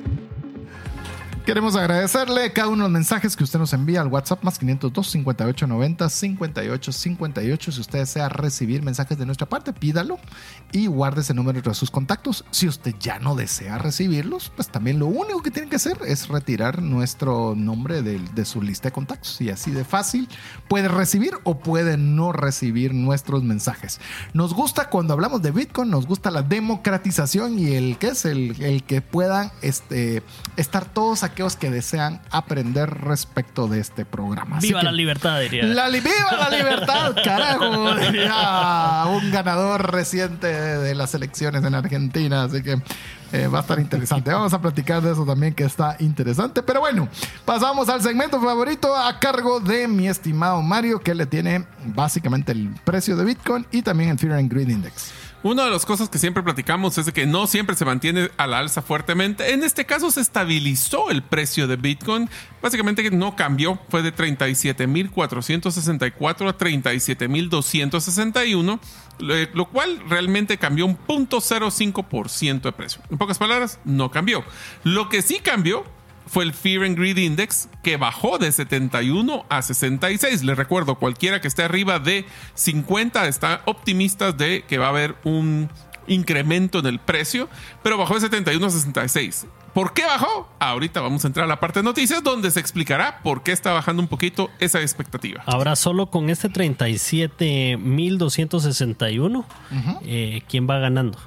Queremos agradecerle cada uno de los mensajes que usted nos envía al WhatsApp más 502 58 90 58 58. Si usted desea recibir mensajes de nuestra parte, pídalo y guarde ese número de sus contactos. Si usted ya no desea recibirlos, pues también lo único que tiene que hacer es retirar nuestro nombre de, de su lista de contactos. Y así de fácil puede recibir o puede no recibir nuestros mensajes. Nos gusta cuando hablamos de Bitcoin, nos gusta la democratización y el que es el, el que puedan este, estar todos aquí aquellos que desean aprender respecto de este programa. Viva la libertad, diría. La, viva la libertad, carajo. Diría un ganador reciente de las elecciones en Argentina. Así que eh, va a estar interesante. Vamos a platicar de eso también, que está interesante. Pero bueno, pasamos al segmento favorito a cargo de mi estimado Mario, que le tiene básicamente el precio de Bitcoin y también el Fear and Greed Index. Una de las cosas que siempre platicamos es de que no siempre se mantiene a la alza fuertemente. En este caso se estabilizó el precio de Bitcoin. Básicamente no cambió. Fue de 37.464 a 37.261, lo cual realmente cambió un 0.05% de precio. En pocas palabras, no cambió. Lo que sí cambió fue el Fear and Greed Index, que bajó de 71 a 66. Les recuerdo, cualquiera que esté arriba de 50 está optimista de que va a haber un incremento en el precio, pero bajó de 71 a 66. ¿Por qué bajó? Ahorita vamos a entrar a la parte de noticias donde se explicará por qué está bajando un poquito esa expectativa. Ahora solo con este 37.261, eh, ¿quién va ganando?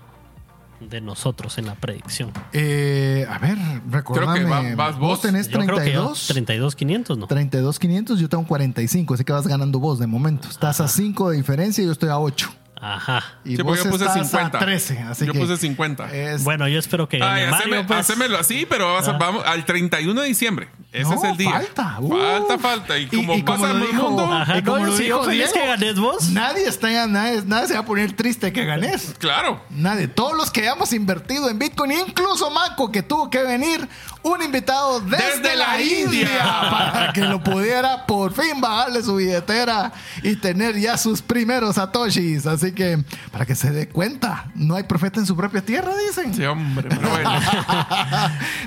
De nosotros en la predicción. Eh, a ver, recordame. Creo que va- vas vos. tenés que yo, 32. 32.500, ¿no? 32,500, yo tengo 45, así que vas ganando vos de momento. Estás a 5 de diferencia y yo estoy a 8. Ajá. Y Sí, vos yo puse estás 50. a 13. Así Yo que puse 50. es- Bueno, yo espero que gane Ay, Mario, haceme- pues. hacémelo así, pero vas a- vamos al 31 de diciembre. Ese No, es el día. Falta. uh. Falta, falta. Y como y pasa como en el dijo- mundo, Ajá, y como no, lo sí, dijo Diego, que ganes vos. Nadie, está, nadie, nadie se va a poner triste que ganes. claro. Nadie. Todos los que hayamos invertido en Bitcoin, incluso Marco, que tuvo que venir un invitado desde, Desde la la India India. para que lo pudiera por fin bajarle su billetera y tener ya sus primeros satoshis. Así que para que se dé cuenta, no hay profeta en su propia tierra, dicen. Sí, hombre, pero bueno.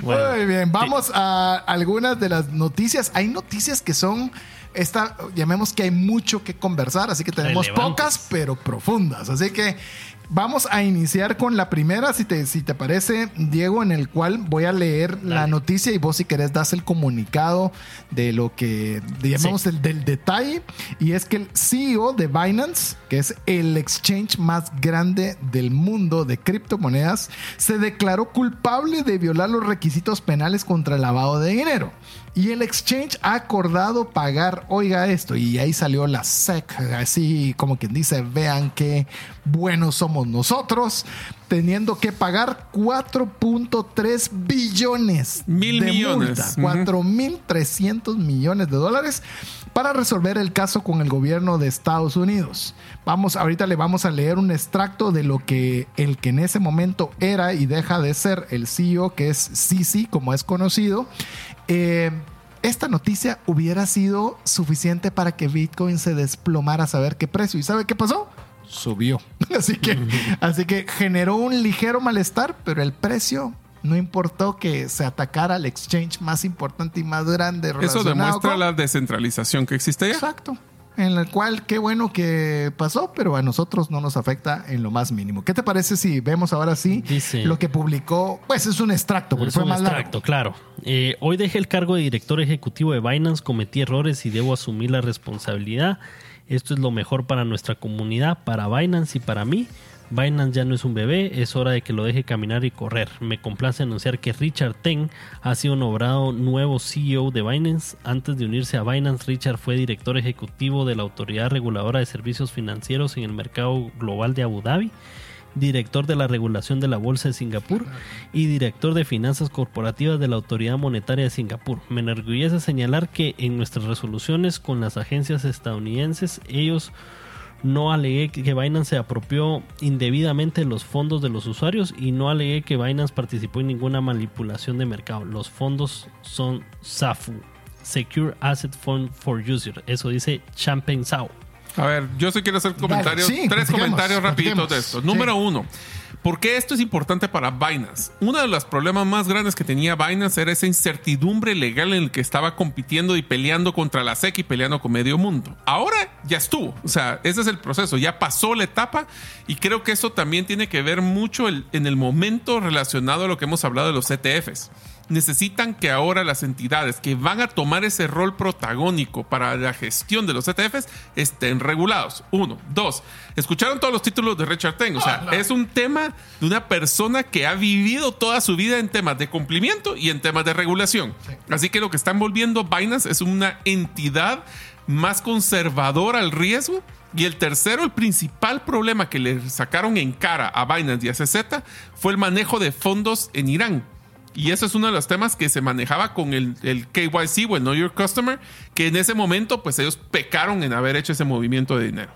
Bueno, Muy bien, vamos a algunas de las noticias. Hay noticias que son, esta, llamemos que hay mucho que conversar, así que tenemos Relevantes. pocas pero profundas. Así que vamos a iniciar con la primera, si te, si te parece, Diego, en el cual voy a leer la noticia y vos si querés das el comunicado de lo que llamamos el, del detalle. Y es que el CEO de Binance, que es el exchange más grande del mundo de criptomonedas, se declaró culpable de violar los requisitos penales contra el lavado de dinero. Y el exchange ha acordado pagar, oiga esto, y ahí salió la SEC, así como quien dice, vean qué buenos somos nosotros, teniendo que pagar 4.3 billones Mil de millones. multa, Ujú. 4.300 millones de dólares para resolver el caso con el gobierno de Estados Unidos. Vamos, ahorita le vamos a leer un extracto de lo que el que en ese momento era y deja de ser el CEO, que es Sisi, como es conocido. Eh, esta noticia hubiera sido suficiente para que Bitcoin se desplomara a saber qué precio. ¿Y sabe qué pasó? Subió. Así que, así que generó un ligero malestar, pero el precio no importó que se atacara al exchange más importante y más grande. Eso demuestra con- la descentralización que existe ya. Exacto. En el cual, qué bueno que pasó, pero a nosotros no nos afecta en lo más mínimo. ¿Qué te parece si vemos ahora sí Dice- lo que publicó? Pues es un extracto, porque Es fue un más extracto, largo. claro. Eh, hoy dejé el cargo de director ejecutivo de Binance, cometí errores y debo asumir la responsabilidad. Esto es lo mejor para nuestra comunidad, para Binance y para mí. Binance ya no es un bebé, es hora de que lo deje caminar y correr. Me complace anunciar que Richard Teng ha sido nombrado nuevo CEO de Binance. Antes de unirse a Binance, Richard fue director ejecutivo de la Autoridad Reguladora de Servicios Financieros en el mercado global de Abu Dhabi director de la regulación de la Bolsa de Singapur y director de finanzas corporativas de la Autoridad Monetaria de Singapur. Me enorgullece señalar que en nuestras resoluciones con las agencias estadounidenses ellos no alegué que Binance se apropió indebidamente los fondos de los usuarios y no alegué que Binance participó en ninguna manipulación de mercado. Los fondos son SAFU, Secure Asset Fund for User. Eso dice Champagne Sao. A ver, yo sí quiero hacer comentarios, sí, tres comentarios rapiditos de esto. Sí. Número uno, ¿por qué esto es importante para Binance? Uno de los problemas más grandes que tenía Binance era esa incertidumbre legal en el que estaba compitiendo y peleando contra la SEC y peleando con medio mundo. Ahora ya estuvo, o sea, ese es el proceso, ya pasó la etapa y creo que eso también tiene que ver mucho en el momento relacionado a lo que hemos hablado de los ETFs necesitan que ahora las entidades que van a tomar ese rol protagónico para la gestión de los ETFs estén regulados. Uno. Dos. Escucharon todos los títulos de Richard Teng. O sea, es un tema de una persona que ha vivido toda su vida en temas de cumplimiento y en temas de regulación. Así que lo que están volviendo Binance es una entidad más conservadora al riesgo. Y el tercero, el principal problema que le sacaron en cara a Binance y a CZ fue el manejo de fondos en Irán. Y eso es uno de los temas que se manejaba con el, el KYC o el Know Your Customer, que en ese momento pues ellos pecaron en haber hecho ese movimiento de dinero.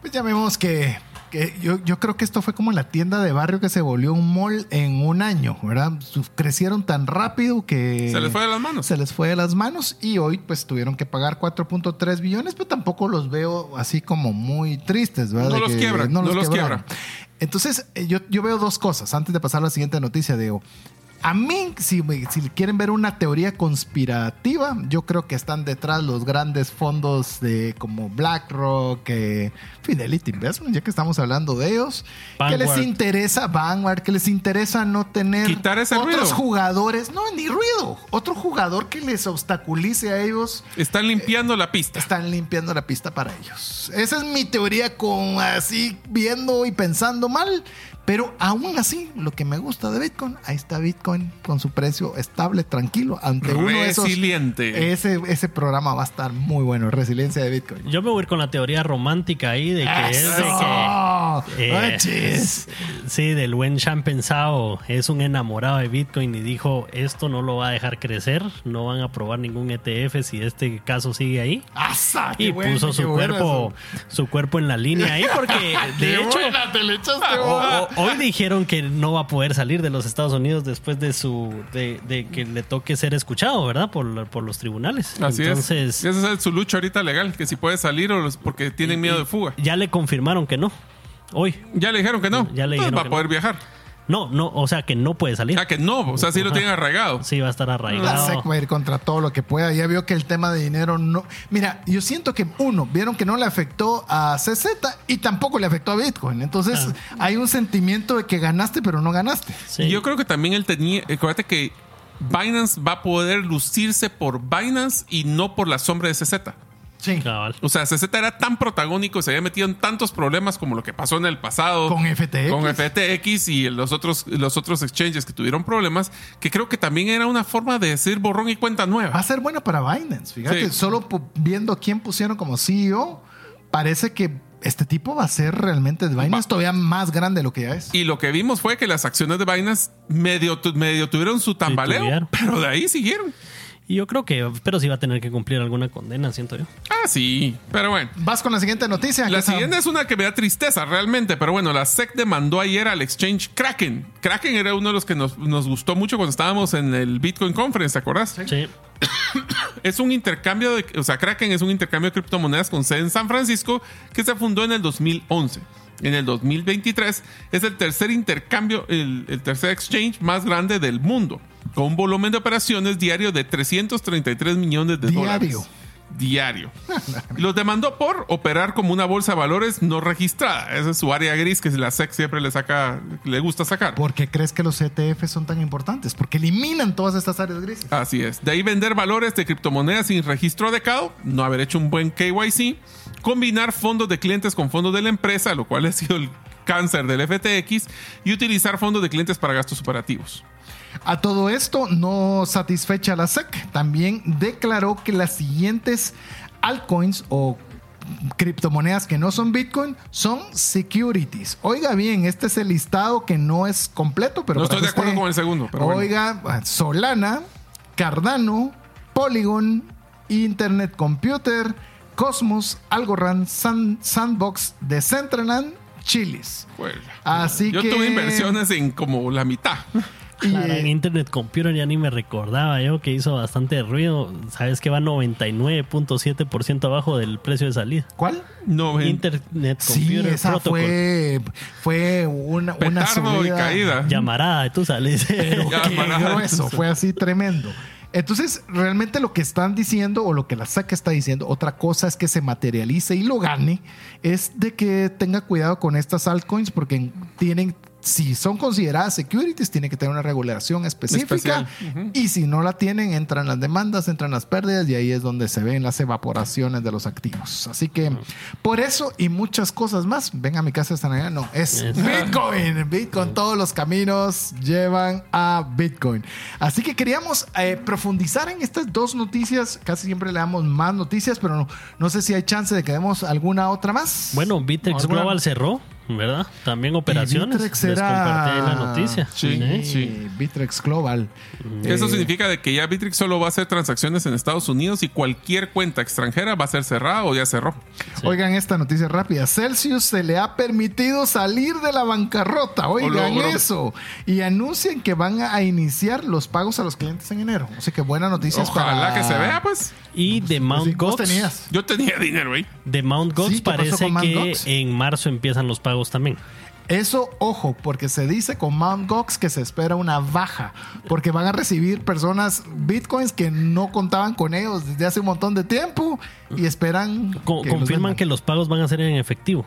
Pues ya vemos que, que yo, yo creo que esto fue como la tienda de barrio que se volvió un mall en un año, ¿verdad? Crecieron tan rápido que... Se les fue de las manos. Se les fue de las manos y hoy pues tuvieron que pagar 4.3 billones, pero tampoco los veo así como muy tristes, ¿verdad? No De los quiebran, no los quebraron. quiebra. Entonces, eh, yo, yo veo dos cosas antes de pasar a la siguiente noticia, Diego. A mí, si, si quieren ver una teoría conspirativa, yo creo que están detrás los grandes fondos de como BlackRock, eh, Fidelity Investment, ya que estamos hablando de ellos, que les Vanguard. interesa Vanguard, que les interesa no tener Quitar ese otros ruido. jugadores, no, ni ruido, otro jugador que les obstaculice a ellos Están limpiando la pista. están limpiando la pista para ellos. Esa es mi teoría con así viendo y pensando mal. Pero aún así, lo que me gusta de Bitcoin, ahí está Bitcoin con su precio estable, tranquilo, ante uno de esos. Resiliente. Ese, ese programa va a estar muy bueno, resiliencia de Bitcoin. Yo me voy a ir con la teoría romántica ahí de que es de que. ¡Eso! eh, sí, del buen Chan Pensado es un enamorado de Bitcoin y dijo: Esto no lo va a dejar crecer, no van a aprobar ningún ETF si este caso sigue ahí. ¡Asa! ¡Qué Y bueno, puso su cuerpo, su cuerpo en la línea ahí, porque ¡Qué de hecho. buena te le echaste, o- boba! o- hoy dijeron que no va a poder salir de los Estados Unidos después de su de, de que le toque ser escuchado, ¿verdad? Por, por los tribunales. Así Entonces, es. Esa es su lucha ahorita legal, que si puede salir o los- porque tienen miedo de fuga. ya le confirmaron que no. Hoy. Ya le dijeron que no. Ya le Entonces dijeron va que a poder no. viajar. No, no, o sea que no puede salir. Ah, que no. O sea, sí lo tienen arraigado. Sí, va a estar La arraigado. SEC va a ir contra todo lo que pueda. Ya vio que el tema de dinero no. Mira, yo siento que uno, vieron que no le afectó a CZ y tampoco le afectó a Bitcoin. Entonces hay un sentimiento de que ganaste, pero no ganaste. Sí. Y yo creo que también él tenía. Acuérdate que Binance va a poder lucirse por Binance y no por la sombra de CZ. Sí. Cabal. O sea, CZ era tan protagónico, se había metido en tantos problemas como lo que pasó en el pasado. Con FTX. Con FTX y los otros, los otros exchanges que tuvieron problemas, que creo que también era una forma de decir borrón y cuenta Va nueva. a ser bueno para Binance. Fíjate, Sí. solo viendo quién pusieron como CEO, parece que este tipo va a ser realmente de Binance Va. todavía más grande de lo que ya es. Y lo que vimos fue que las acciones de Binance medio, medio tuvieron su tambaleo, pero de ahí siguieron. Y yo creo que, pero sí va a tener que cumplir alguna condena, siento yo. Ah, sí, pero bueno. Vas con la siguiente noticia. La siguiente es una que me da tristeza realmente, pero bueno, la SEC demandó ayer al exchange Kraken. Kraken era uno de los que nos, nos gustó mucho cuando estábamos en el Bitcoin Conference, ¿te acordás? Sí. Es un intercambio de, o sea, Kraken es un intercambio de criptomonedas con sede en San Francisco que se fundó en el 2011. En el 2023 es el tercer intercambio, el, el tercer exchange más grande del mundo, con un volumen de operaciones diario de 333 millones de Diario. dólares. Diario. Los demandó por operar como una bolsa de valores no registrada. Esa es su área gris que la SEC siempre le saca, le gusta sacar. ¿Por qué crees que los ETF son tan importantes? Porque eliminan todas estas áreas grises. Así es. De ahí vender valores de criptomonedas sin registro adecuado, no haber hecho un buen KYC, combinar fondos de clientes con fondos de la empresa, lo cual ha sido el cáncer del FTX, y utilizar fondos de clientes para gastos operativos. A todo esto, no satisfecha la SEC, también declaró que las siguientes altcoins o criptomonedas que no son Bitcoin son securities. Oiga bien, este es el listado que no es completo, pero No estoy de acuerdo con el segundo, pero bueno. Oiga, Solana, Cardano, Polygon, Internet Computer, Cosmos, Algorand, San- Sandbox, Decentraland, Chilis. Juela. Así Yo que tuve inversiones en como la mitad. y, Claro, en eh, Internet Computer ya ni me recordaba yo que hizo bastante ruido. Sabes que va 99.7% abajo del precio de salida. ¿Cuál? No, Internet Sí, Computer esa Protocol. fue, fue una, una petardo y subida. caída. Llamarada, tú sales. Pero qué grueso, fue así tremendo. Entonces, realmente lo que están diciendo o lo que la SAC está diciendo, otra cosa es que se materialice y lo gane, es de que tenga cuidado con estas altcoins porque tienen, si son consideradas securities, tienen que tener una regulación específica y si no la tienen, entran las demandas, entran las pérdidas y ahí es donde se ven las evaporaciones de los activos. Así que por eso y muchas cosas más, ven a mi casa esta Navidad, no, es Bitcoin. Bitcoin, todos los caminos llevan a Bitcoin. Así que queríamos eh, profundizar en estas dos noticias. Casi siempre le damos más noticias, pero no, no sé si hay chance de que demos alguna otra más. Bueno, ¿Alguna? Global cerró, ¿verdad? También operaciones. Bitrex Les era- compartí la noticia. Sí. sí. Bitrex Global. Eso Eh, significa de que ya Bitrix solo va a hacer transacciones en Estados Unidos y cualquier cuenta extranjera va a ser cerrada o ya cerró. Oigan esta noticia rápida. Celsius se le ha permitido salir de la bancarrota. Oigan eso. Y anuncian que van a iniciar los pagos a los clientes en enero. Así que buena noticia. Ojalá que se vea, pues. Y de Mount Sí, vos Gox. tenías. Yo tenía dinero ahí. De Mount Gox Sí, ¿qué pasó parece Mount que Gox? en marzo empiezan los pagos también. Eso, ojo, porque se dice con Mt. Gox que se espera una baja, porque van a recibir personas bitcoins que no contaban con ellos desde hace un montón de tiempo y esperan. Co- que confirman que los pagos van a ser en efectivo.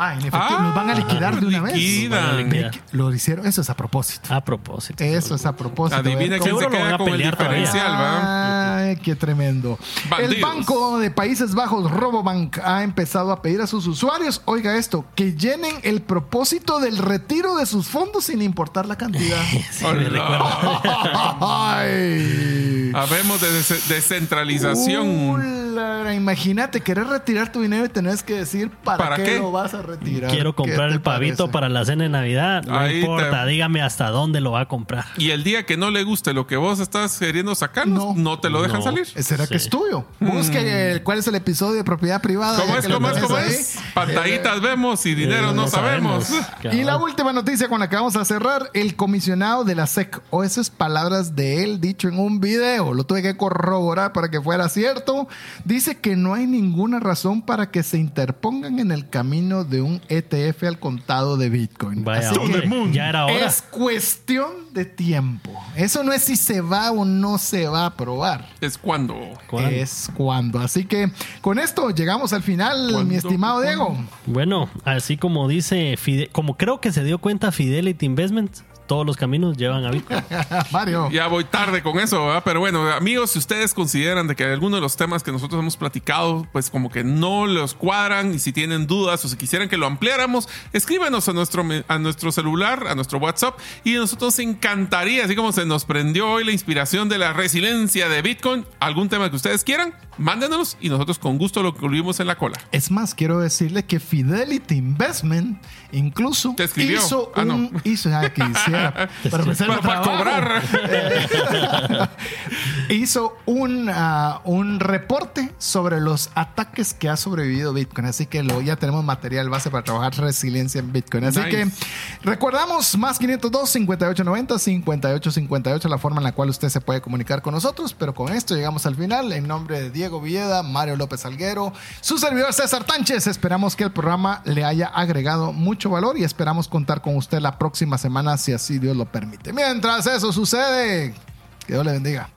Ah, en efectivo, nos van a liquidar de una vez. liquidan. Lo hicieron, eso es a propósito. A propósito. Eso es a propósito. Adivina quién se queda a con el diferencial, ¿va? Ay, qué tremendo. El. Banco de Países Bajos, Robobank, ha empezado a pedir a sus usuarios, oiga esto, que llenen el propósito del retiro de sus fondos sin importar la cantidad. Sí, me recuerda. Ay. Habemos de des- descentralización. Imagínate querer retirar tu dinero y tenés que decir para, ¿Para qué, qué? lo vas a retirar. Quiero ¿Qué comprar el pavito parece? para la cena de Navidad. No Ahí importa, te- dígame hasta dónde lo va a comprar. Y el día que no le guste lo que vos estás queriendo sacar, no, No. te lo dejan No. salir. ¿Será que es tuyo? Busque eh, cuál es el episodio de propiedad privada. ¿Cómo es? ¿Cómo es? ¿Cómo es? Pantallitas vemos y dinero Eh, no sabemos. Y la última noticia con la que vamos a cerrar, el comisionado de la SEC, o esas palabras de él dicho en un video, lo tuve que corroborar para que fuera cierto, dice que no hay ninguna razón para que se interpongan en el camino de un ETF al contado de Bitcoin. Vaya, Así hombre, que ya era hora. es cuestión de tiempo. Eso no es si se va o no se va a aprobar. Es cuando. ¿Cuándo? Es cuando. Así que con esto llegamos al final, ¿Cuándo? mi estimado Diego. Bueno, así como dice, Fide- como creo que se dio cuenta Fidelity Investments, todos los caminos llevan a Bitcoin. Mario. Ya voy tarde con eso, ¿verdad? Pero bueno, amigos, si ustedes consideran de que alguno de los temas que nosotros hemos platicado, pues como que no los cuadran y si tienen dudas o si quisieran que lo ampliáramos, escríbanos a nuestro, a nuestro celular, a nuestro WhatsApp y a nosotros nos encantaría, así como se nos prendió hoy la inspiración de la resiliencia de Bitcoin, algún tema que ustedes quieran, mándenos y nosotros con gusto lo incluimos en la cola. Es más, quiero decirle que Fidelity Investment incluso Te escribió. hizo Ah, no. un hizo ah, que hiciera para ofrecerme Para, para trabajo. cobrar. hizo un, ah, un reporte sobre los ataques que ha sobrevivido Bitcoin. Así que lo, ya tenemos material base para trabajar resiliencia en Bitcoin. Así Nice. que recordamos más 502 5890 5858 la forma en la cual usted se puede comunicar con nosotros. Pero con esto llegamos al final. En nombre de Diego Villeda, Mario López Alguero, su servidor César Tánchez. Esperamos que el programa le haya agregado mucho valor y esperamos contar con usted la próxima semana si así si Dios lo permite. Mientras eso sucede, que Dios le bendiga.